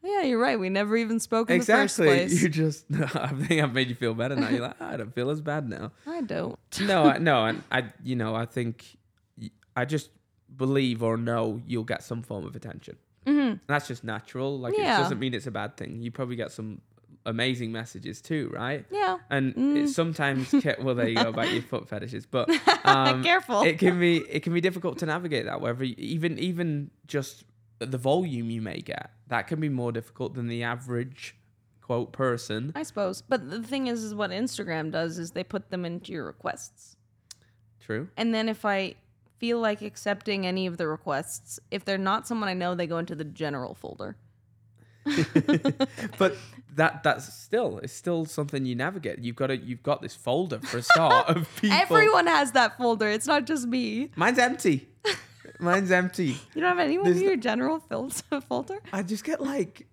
[SPEAKER 2] yeah, you're right. We never even spoke in the first
[SPEAKER 1] exactly.
[SPEAKER 2] place.
[SPEAKER 1] You just. <laughs> I think I've made you feel better now. You're like, "Ah, I don't feel as bad now.
[SPEAKER 2] I don't.
[SPEAKER 1] No, I, no, and <laughs> I, you know, I think I just believe or know you'll get some form of attention.
[SPEAKER 2] hmm
[SPEAKER 1] That's just natural. Like
[SPEAKER 2] Yeah.
[SPEAKER 1] it doesn't mean it's a bad thing. You probably get some amazing messages too, right?
[SPEAKER 2] Yeah.
[SPEAKER 1] And
[SPEAKER 2] Mm.
[SPEAKER 1] it sometimes, ca- well, there you go about your <laughs> foot fetishes, but <laughs> um,
[SPEAKER 2] Careful.
[SPEAKER 1] it can be it can be difficult to navigate that. Whether you- even even just the volume you may get. That can be more difficult than the average quote person.
[SPEAKER 2] I suppose. But the thing is, is what Instagram does is they put them into your requests.
[SPEAKER 1] True.
[SPEAKER 2] And then if I feel like accepting any of the requests, if they're not someone I know, they go into the general folder. <laughs>
[SPEAKER 1] but that that's still it's still something you navigate. You've got to you've got this folder for a start of <laughs> people.
[SPEAKER 2] Everyone has that folder. It's not just me.
[SPEAKER 1] Mine's empty. Mine's empty. <laughs>
[SPEAKER 2] You don't have anyone
[SPEAKER 1] There's
[SPEAKER 2] in your general filter folder?
[SPEAKER 1] I just get like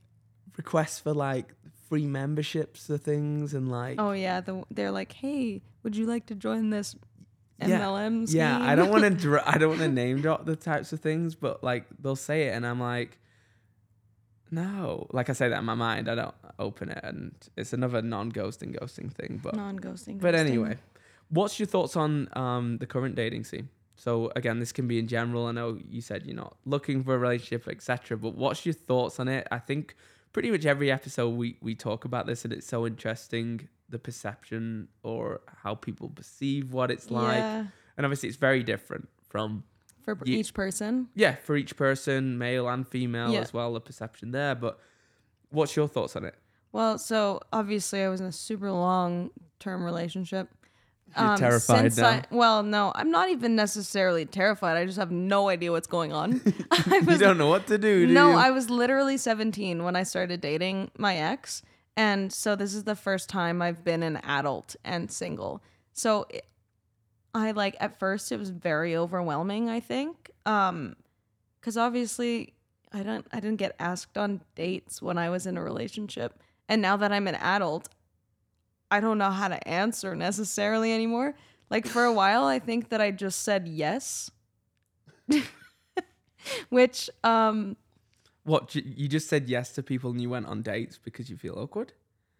[SPEAKER 1] requests for like free memberships to things and like
[SPEAKER 2] Oh yeah, the, they're like, "Hey, would you like to join this
[SPEAKER 1] Yeah.
[SPEAKER 2] MLM scheme?"
[SPEAKER 1] Yeah, I don't want to. Dr- I don't want to name drop the types of things, but like they'll say it, and I'm like, no. Like I say that in my mind, I don't open it, and it's another non-ghosting ghosting thing. But
[SPEAKER 2] non-ghosting.
[SPEAKER 1] but
[SPEAKER 2] ghosting.
[SPEAKER 1] anyway, what's your thoughts on um the current dating scene? So again, this can be in general. I know you said you're not looking for a relationship, etc. But what's your thoughts on it? I think pretty much every episode we we talk about this, and it's so interesting the perception or how people perceive what it's like
[SPEAKER 2] yeah,
[SPEAKER 1] and obviously it's very different from
[SPEAKER 2] for
[SPEAKER 1] Ye-
[SPEAKER 2] each person.
[SPEAKER 1] yeah for each person male and female
[SPEAKER 2] Yeah.
[SPEAKER 1] as well the perception there but what's your thoughts on it
[SPEAKER 2] Well, so obviously I was in a super long-term relationship.
[SPEAKER 1] You're um, terrified
[SPEAKER 2] since
[SPEAKER 1] now?
[SPEAKER 2] I, well, no, I'm not even necessarily terrified. I just have no idea what's going on. <laughs> <laughs> I
[SPEAKER 1] you don't know what to do, do
[SPEAKER 2] no,
[SPEAKER 1] you?
[SPEAKER 2] I was literally 17 when I started dating my ex. And so this is the first time I've been an adult and single. So I like at first it was very overwhelming, I think. Um cuz obviously I don't I didn't get asked on dates when I was in a relationship. And now that I'm an adult, I don't know how to answer necessarily anymore. Like for a while I think that I just said yes. <laughs> Which um
[SPEAKER 1] what you just said yes to people and you went on dates because you feel awkward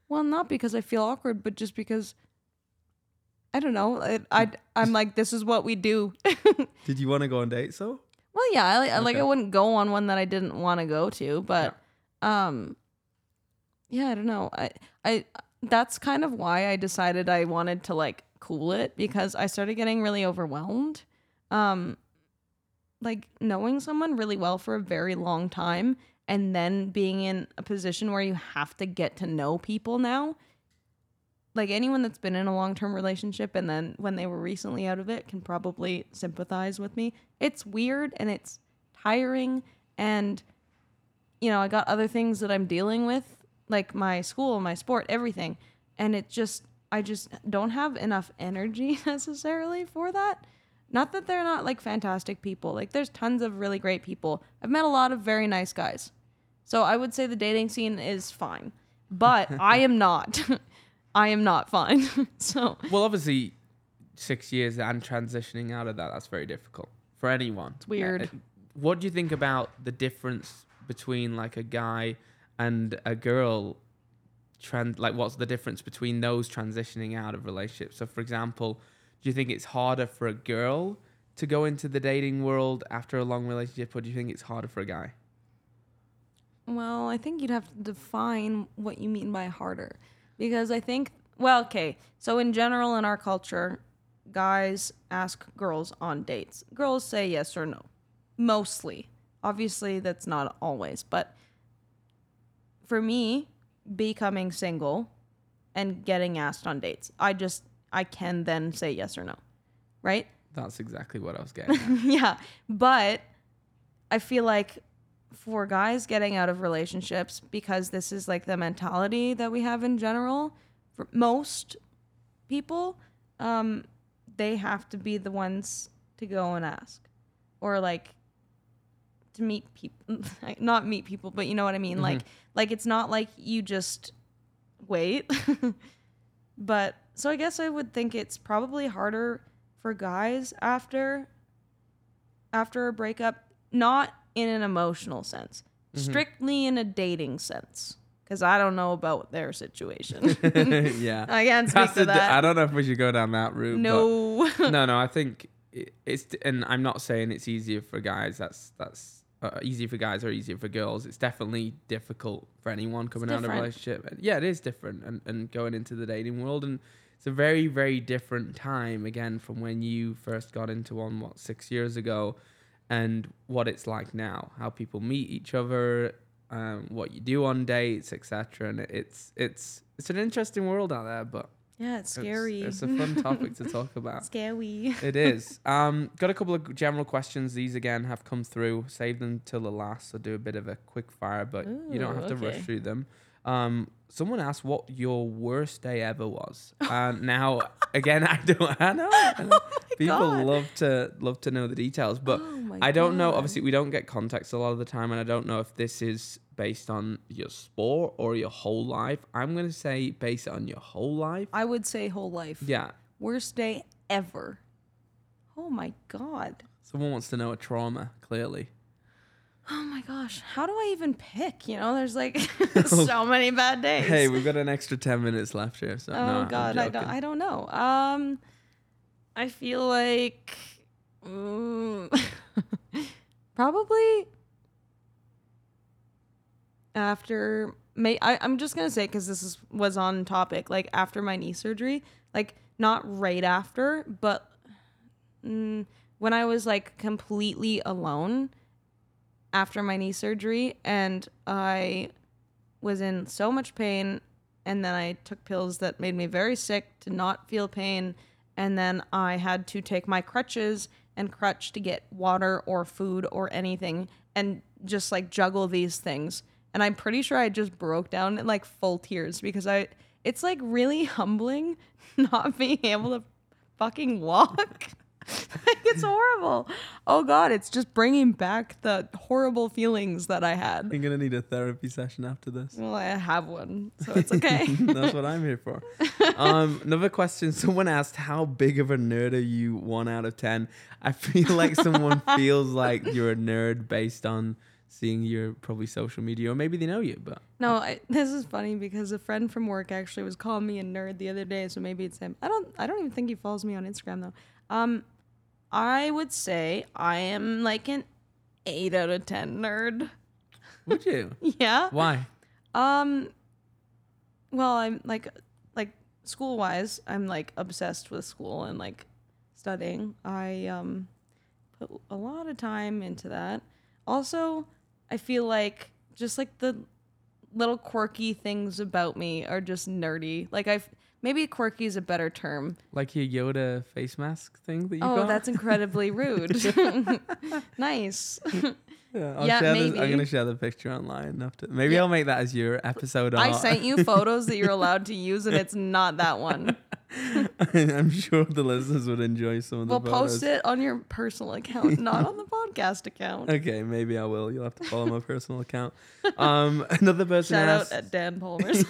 [SPEAKER 2] Well, not because I feel awkward, but just because I don't know. I, I I'm like this is what we do. <laughs>
[SPEAKER 1] did you want to go on dates though
[SPEAKER 2] well, yeah, I, I like I wouldn't go on one that I didn't want to go to, but um, yeah, I don't know. I I that's kind of why I decided I wanted to like cool it because I started getting really overwhelmed. Um, like knowing someone really well for a very long time and then being in a position where you have to get to know people now like anyone that's been in a long-term relationship and then when they were recently out of it can probably sympathize with me. It's weird and it's tiring and you know i got other things that i'm dealing with like my school my sport everything. And it just i just don't have enough energy <laughs> necessarily for that. Not that they're not like fantastic people. Like there's tons of really great people. I've met a lot of very nice guys. So i would say the dating scene is fine. But <laughs> i am not <laughs> i am not fine <laughs> so
[SPEAKER 1] well obviously six years and transitioning out of that that's very difficult for anyone it's
[SPEAKER 2] weird.
[SPEAKER 1] Uh, what do you think about the difference between like a guy and a girl trans like what's the difference between those transitioning out of relationships so for example do you think it's harder for a girl to go into the dating world after a long relationship or do you think it's harder for a guy
[SPEAKER 2] Well, I think you'd have to define what you mean by harder. Because I think, well, okay, so in general in our culture, guys ask girls on dates. Girls say yes or no. Mostly. Obviously, that's not always. But for me, becoming single and getting asked on dates, I just, I can then say yes or no. Right?
[SPEAKER 1] that's exactly what i was getting <laughs>
[SPEAKER 2] yeah. But I feel like for guys getting out of relationships, because this is like the mentality that we have in general, for most people, um, they have to be the ones to go and ask. Or like to meet people <laughs> not meet people, but you know what I mean? Like like it's not like you just wait. <laughs> but so I guess I would think it's probably harder for guys after after a breakup, not in an emotional sense, strictly in a dating sense. Because I don't know about their situation. <laughs>
[SPEAKER 1] yeah <laughs>
[SPEAKER 2] I can't speak
[SPEAKER 1] That's
[SPEAKER 2] to
[SPEAKER 1] a
[SPEAKER 2] that.
[SPEAKER 1] i don't know if we should go down that route
[SPEAKER 2] no.
[SPEAKER 1] no, no. I think it- it's, and I'm not saying it's easier for guys. That's that's uh, easier for guys or easier for girls. It's definitely difficult for anyone coming out of a relationship. And yeah, it is different, and, and going into the dating world, and it's a very very different time again from when you first got into one what six years ago, and what it's like now, how people meet each other, um, what you do on dates, etc. And it's it's it's an interesting world out there, but
[SPEAKER 2] Yeah, it's
[SPEAKER 1] it's-
[SPEAKER 2] scary.
[SPEAKER 1] It's, a fun topic to talk <laughs> about.
[SPEAKER 2] Scary.
[SPEAKER 1] It is. Um, got a couple of general questions. These again have come through. Save them till the last, so do a bit of a quick fire, but you don't
[SPEAKER 2] Ooh,
[SPEAKER 1] have to rush through them. Um, someone asked what your worst day ever was. <laughs> And now, again, I don't. I know. I <laughs> know. Oh People
[SPEAKER 2] Oh God.
[SPEAKER 1] love to love to know the details, but
[SPEAKER 2] Oh
[SPEAKER 1] I don't know. Obviously, we don't get context a lot of the time, and I don't know if this is based on your sport or your whole life. I'm gonna say based on your whole life.
[SPEAKER 2] I would say whole life.
[SPEAKER 1] Yeah.
[SPEAKER 2] Worst day ever. Oh my god.
[SPEAKER 1] Someone wants to know a trauma. Clearly.
[SPEAKER 2] Oh my gosh. How do I even pick? You know, there's like <laughs> <laughs> so many bad days.
[SPEAKER 1] Hey, we've got an extra ten minutes left here. So
[SPEAKER 2] oh
[SPEAKER 1] no,
[SPEAKER 2] god, I don't. I don't know. Um I feel like mm, <laughs> probably after may I, I'm just gonna say because this is was on topic like after my knee surgery like not right after but mm, when I was like completely alone after my knee surgery and I was in so much pain and then I took pills that made me very sick to not feel pain and then I had to take my crutches and crutch to get water or food or anything and just like juggle these things and I'm pretty sure I just broke down in like full tears because I it's like really humbling <laughs> not being able to fucking walk. <laughs> it's horrible. Oh god, it's just bringing back the horrible feelings that I had.
[SPEAKER 1] You're gonna need a therapy session after this.
[SPEAKER 2] Well, I have one, so <laughs> it's okay. <laughs>
[SPEAKER 1] That's what I'm here for. Um, another question. Someone asked, "How big of a nerd are you? One out of ten. I feel like someone feels like you're a nerd based on seeing your probably social media, or maybe they know you. But
[SPEAKER 2] no, I, this is funny because a friend from work actually was calling me a nerd the other day, so maybe it's him. I don't, I don't even think he follows me on Instagram though. Um, I would say I am like an eight out of ten nerd.
[SPEAKER 1] would you? <laughs>
[SPEAKER 2] Yeah.
[SPEAKER 1] Why?
[SPEAKER 2] Um well, I'm like like school wise, I'm like obsessed with school and like studying. I um put a lot of time into that. Also, I feel like just like the little quirky things about me are just nerdy. Like I've maybe quirky is a better term.
[SPEAKER 1] Like your Yoda face mask thing that you
[SPEAKER 2] oh,
[SPEAKER 1] got?
[SPEAKER 2] that's incredibly <laughs> rude. <laughs> nice. <laughs>
[SPEAKER 1] Yeah, I'll
[SPEAKER 2] Yeah,
[SPEAKER 1] share this- I'm gonna share the picture online after. Maybe
[SPEAKER 2] Yeah.
[SPEAKER 1] I'll make that as your episode
[SPEAKER 2] I sent you photos that you're <laughs> allowed to use and it's not that one. <laughs>
[SPEAKER 1] I'm sure the listeners would enjoy some of the
[SPEAKER 2] We'll
[SPEAKER 1] photos.
[SPEAKER 2] post it on your personal account, <laughs> not on the podcast account.
[SPEAKER 1] Okay, maybe I will. You'll have to follow my personal account. Um, another person
[SPEAKER 2] Shout
[SPEAKER 1] asked.
[SPEAKER 2] out at Dan Palmer's.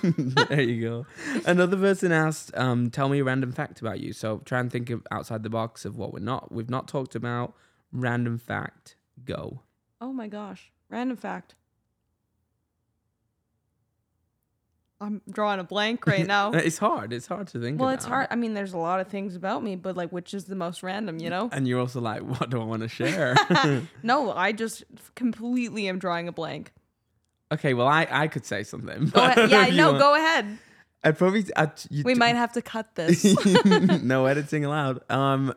[SPEAKER 1] there you go. Another person asked, um, "Tell me a random fact about you." So try and think of outside the box of what we're not we've not talked about. Random fact. Go.
[SPEAKER 2] Oh my gosh. Random fact. I'm drawing a blank right now. <laughs>
[SPEAKER 1] It's hard. It's hard to think.
[SPEAKER 2] well,
[SPEAKER 1] about.
[SPEAKER 2] it's hard. I mean, there's a lot of things about me, but like, which is the most random, you know?
[SPEAKER 1] And you're also like, <laughs> what do I want to share? <laughs>
[SPEAKER 2] No, I just completely am drawing a blank.
[SPEAKER 1] okay, well, I I could say something.
[SPEAKER 2] Go ahead. Yeah, no,
[SPEAKER 1] want-
[SPEAKER 2] go ahead.
[SPEAKER 1] I'd probably. I'd, you
[SPEAKER 2] We
[SPEAKER 1] t-
[SPEAKER 2] might have to cut this.
[SPEAKER 1] no editing allowed. Um,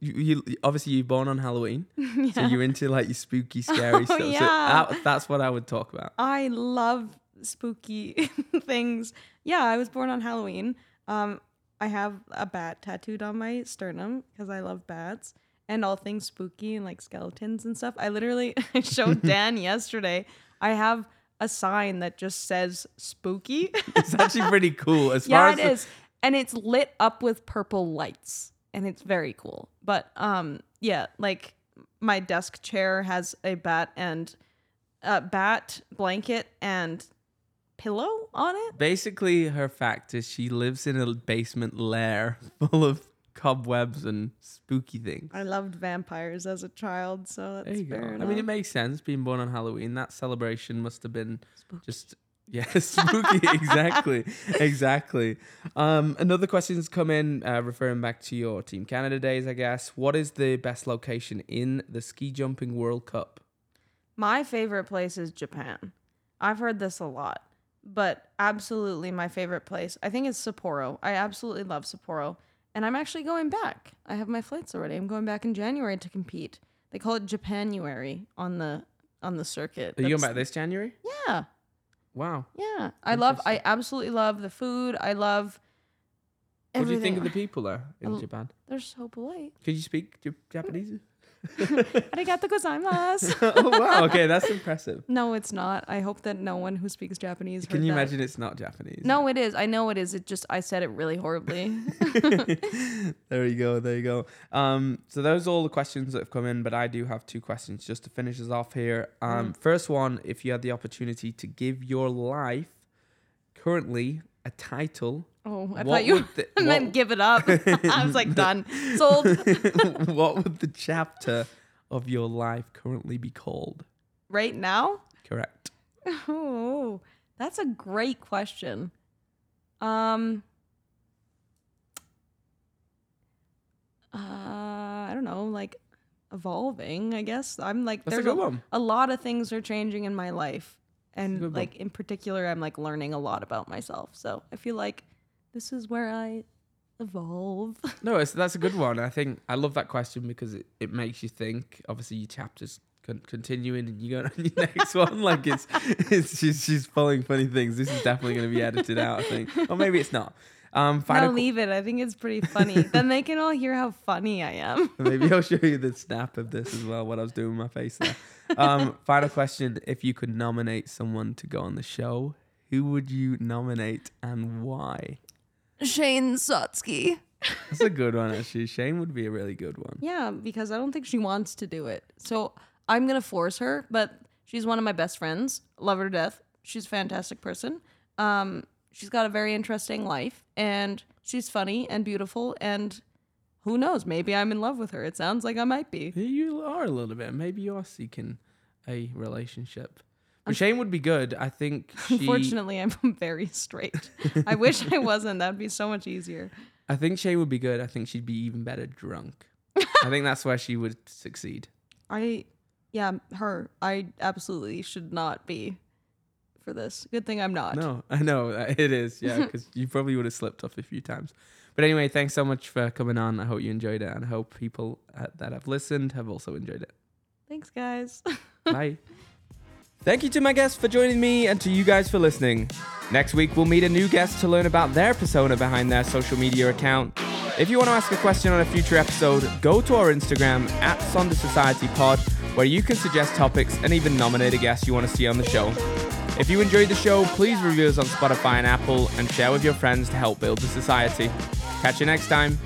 [SPEAKER 1] you, you obviously you're born on Halloween, <laughs> so you're into like your spooky, scary <laughs>
[SPEAKER 2] Oh,
[SPEAKER 1] stuff. So
[SPEAKER 2] yeah.
[SPEAKER 1] that, that's what I would talk about.
[SPEAKER 2] I love spooky <laughs> things. Yeah, I was born on Halloween. Um, I have a bat tattooed on my sternum because I love bats and all things spooky and like skeletons and stuff. I literally showed Dan yesterday. I have a sign that just says spooky.
[SPEAKER 1] It's actually pretty cool. As
[SPEAKER 2] yeah,
[SPEAKER 1] far
[SPEAKER 2] it
[SPEAKER 1] as
[SPEAKER 2] is, and it's lit up with purple lights, and it's very cool. But um, yeah, like my desk chair has a bat and a bat blanket and pillow on it.
[SPEAKER 1] basically her fact is she lives in a basement lair <laughs> full of cobwebs and spooky things.
[SPEAKER 2] I loved vampires as a child, so that's
[SPEAKER 1] There you go.
[SPEAKER 2] fair
[SPEAKER 1] I mean, it makes sense being born on Halloween. That celebration must have been just <laughs> yeah, spooky. exactly, exactly. Um, another question's come in, uh, referring back to your Team Canada days, I guess. What is the best location in the ski jumping World Cup?
[SPEAKER 2] My favorite place is Japan. I've heard this a lot, but absolutely my favorite place. I think it's Sapporo. I absolutely love Sapporo, and I'm actually going back. I have my flights already. I'm going back in January to compete. They call it Japanuary on the on the circuit.
[SPEAKER 1] Are you going back this January?
[SPEAKER 2] Yeah,
[SPEAKER 1] Wow.
[SPEAKER 2] yeah. I love. I absolutely love the food. I love.
[SPEAKER 1] What do you think of the people there in
[SPEAKER 2] Oh.
[SPEAKER 1] Japan?
[SPEAKER 2] They're so polite.
[SPEAKER 1] Could you speak Japanese?
[SPEAKER 2] Arigato gozaimasu. <laughs>
[SPEAKER 1] oh wow. <laughs> Okay, that's impressive.
[SPEAKER 2] no, it's not. I hope that no one who speaks Japanese.
[SPEAKER 1] Can you
[SPEAKER 2] that.
[SPEAKER 1] imagine it's not Japanese?
[SPEAKER 2] No, it is. I know it is. It just I said it really horribly. <laughs>
[SPEAKER 1] there you go. There you go. Um, so those are all the questions that have come in, but I do have two questions just to finish us off here. Um,
[SPEAKER 2] Mm.
[SPEAKER 1] First one: If you had the opportunity to give your life currently a title,
[SPEAKER 2] Oh, I
[SPEAKER 1] What
[SPEAKER 2] thought you
[SPEAKER 1] the- <laughs>
[SPEAKER 2] meant give it up. <laughs> I was like, <laughs> done, sold.
[SPEAKER 1] what would the chapter of your life currently be called?
[SPEAKER 2] right now?
[SPEAKER 1] Correct.
[SPEAKER 2] Oh, that's a great question. Um, uh, I don't know, like evolving. I guess I'm like
[SPEAKER 1] That's
[SPEAKER 2] there's
[SPEAKER 1] good one.
[SPEAKER 2] a lot of things are changing in my life, and
[SPEAKER 1] one.
[SPEAKER 2] like in particular, I'm like learning a lot about myself. So I feel like this is where I evolve. <laughs>
[SPEAKER 1] No, it's, that's a good one. I think I love that question because it, it makes you think. Obviously, your chapter's con- continuing, and you go on your <laughs> next one. Like it's, it's she's she's pulling funny things. This is definitely going to be edited out. I think, or maybe it's not. Um,
[SPEAKER 2] no,
[SPEAKER 1] final, qu-
[SPEAKER 2] leave it. I think it's pretty funny. <laughs> then they can all hear how funny I am.
[SPEAKER 1] maybe I'll show you the snap of this as well. What I was doing with my face there. Um, final question: If you could nominate someone to go on the show, who would you nominate and why?
[SPEAKER 2] Shane Sotsky.
[SPEAKER 1] That's a good one, actually. Shane would be a really good one.
[SPEAKER 2] Yeah, because I don't think she wants to do it. So I'm gonna force her, but she's one of my best friends. Love her to death. She's a fantastic person. Um, she's got a very interesting life, and she's funny and beautiful. And who knows? Maybe I'm in love with her. It sounds like I might be.
[SPEAKER 1] You are a little bit. Maybe you are seeking a relationship. Shane would be good. I think she.
[SPEAKER 2] Unfortunately, I'm <laughs> very straight. I <laughs> wish I wasn't. That'd be so much easier.
[SPEAKER 1] I think Shane would be good. I think she'd be even better drunk. I think that's where she would succeed.
[SPEAKER 2] I, yeah, her. I absolutely should not be for this. Good thing I'm not.
[SPEAKER 1] No, I know uh, it is. Yeah, <laughs> because you probably would have slipped off a few times. But anyway, thanks so much for coming on. I hope you enjoyed it, and I hope people uh, that have listened have also enjoyed it.
[SPEAKER 2] Thanks, guys.
[SPEAKER 1] Bye. Thank you to my guests for joining me and to you guys for listening. Next week, we'll meet a new guest to learn about their persona behind their social media account. If you want to ask a question on a future episode, go to our Instagram at Sonder Society Pod, where you can suggest topics and even nominate a guest you want to see on the show. If you enjoyed the show, please review us on Spotify and Apple and share with your friends to help build the society. Catch you next time.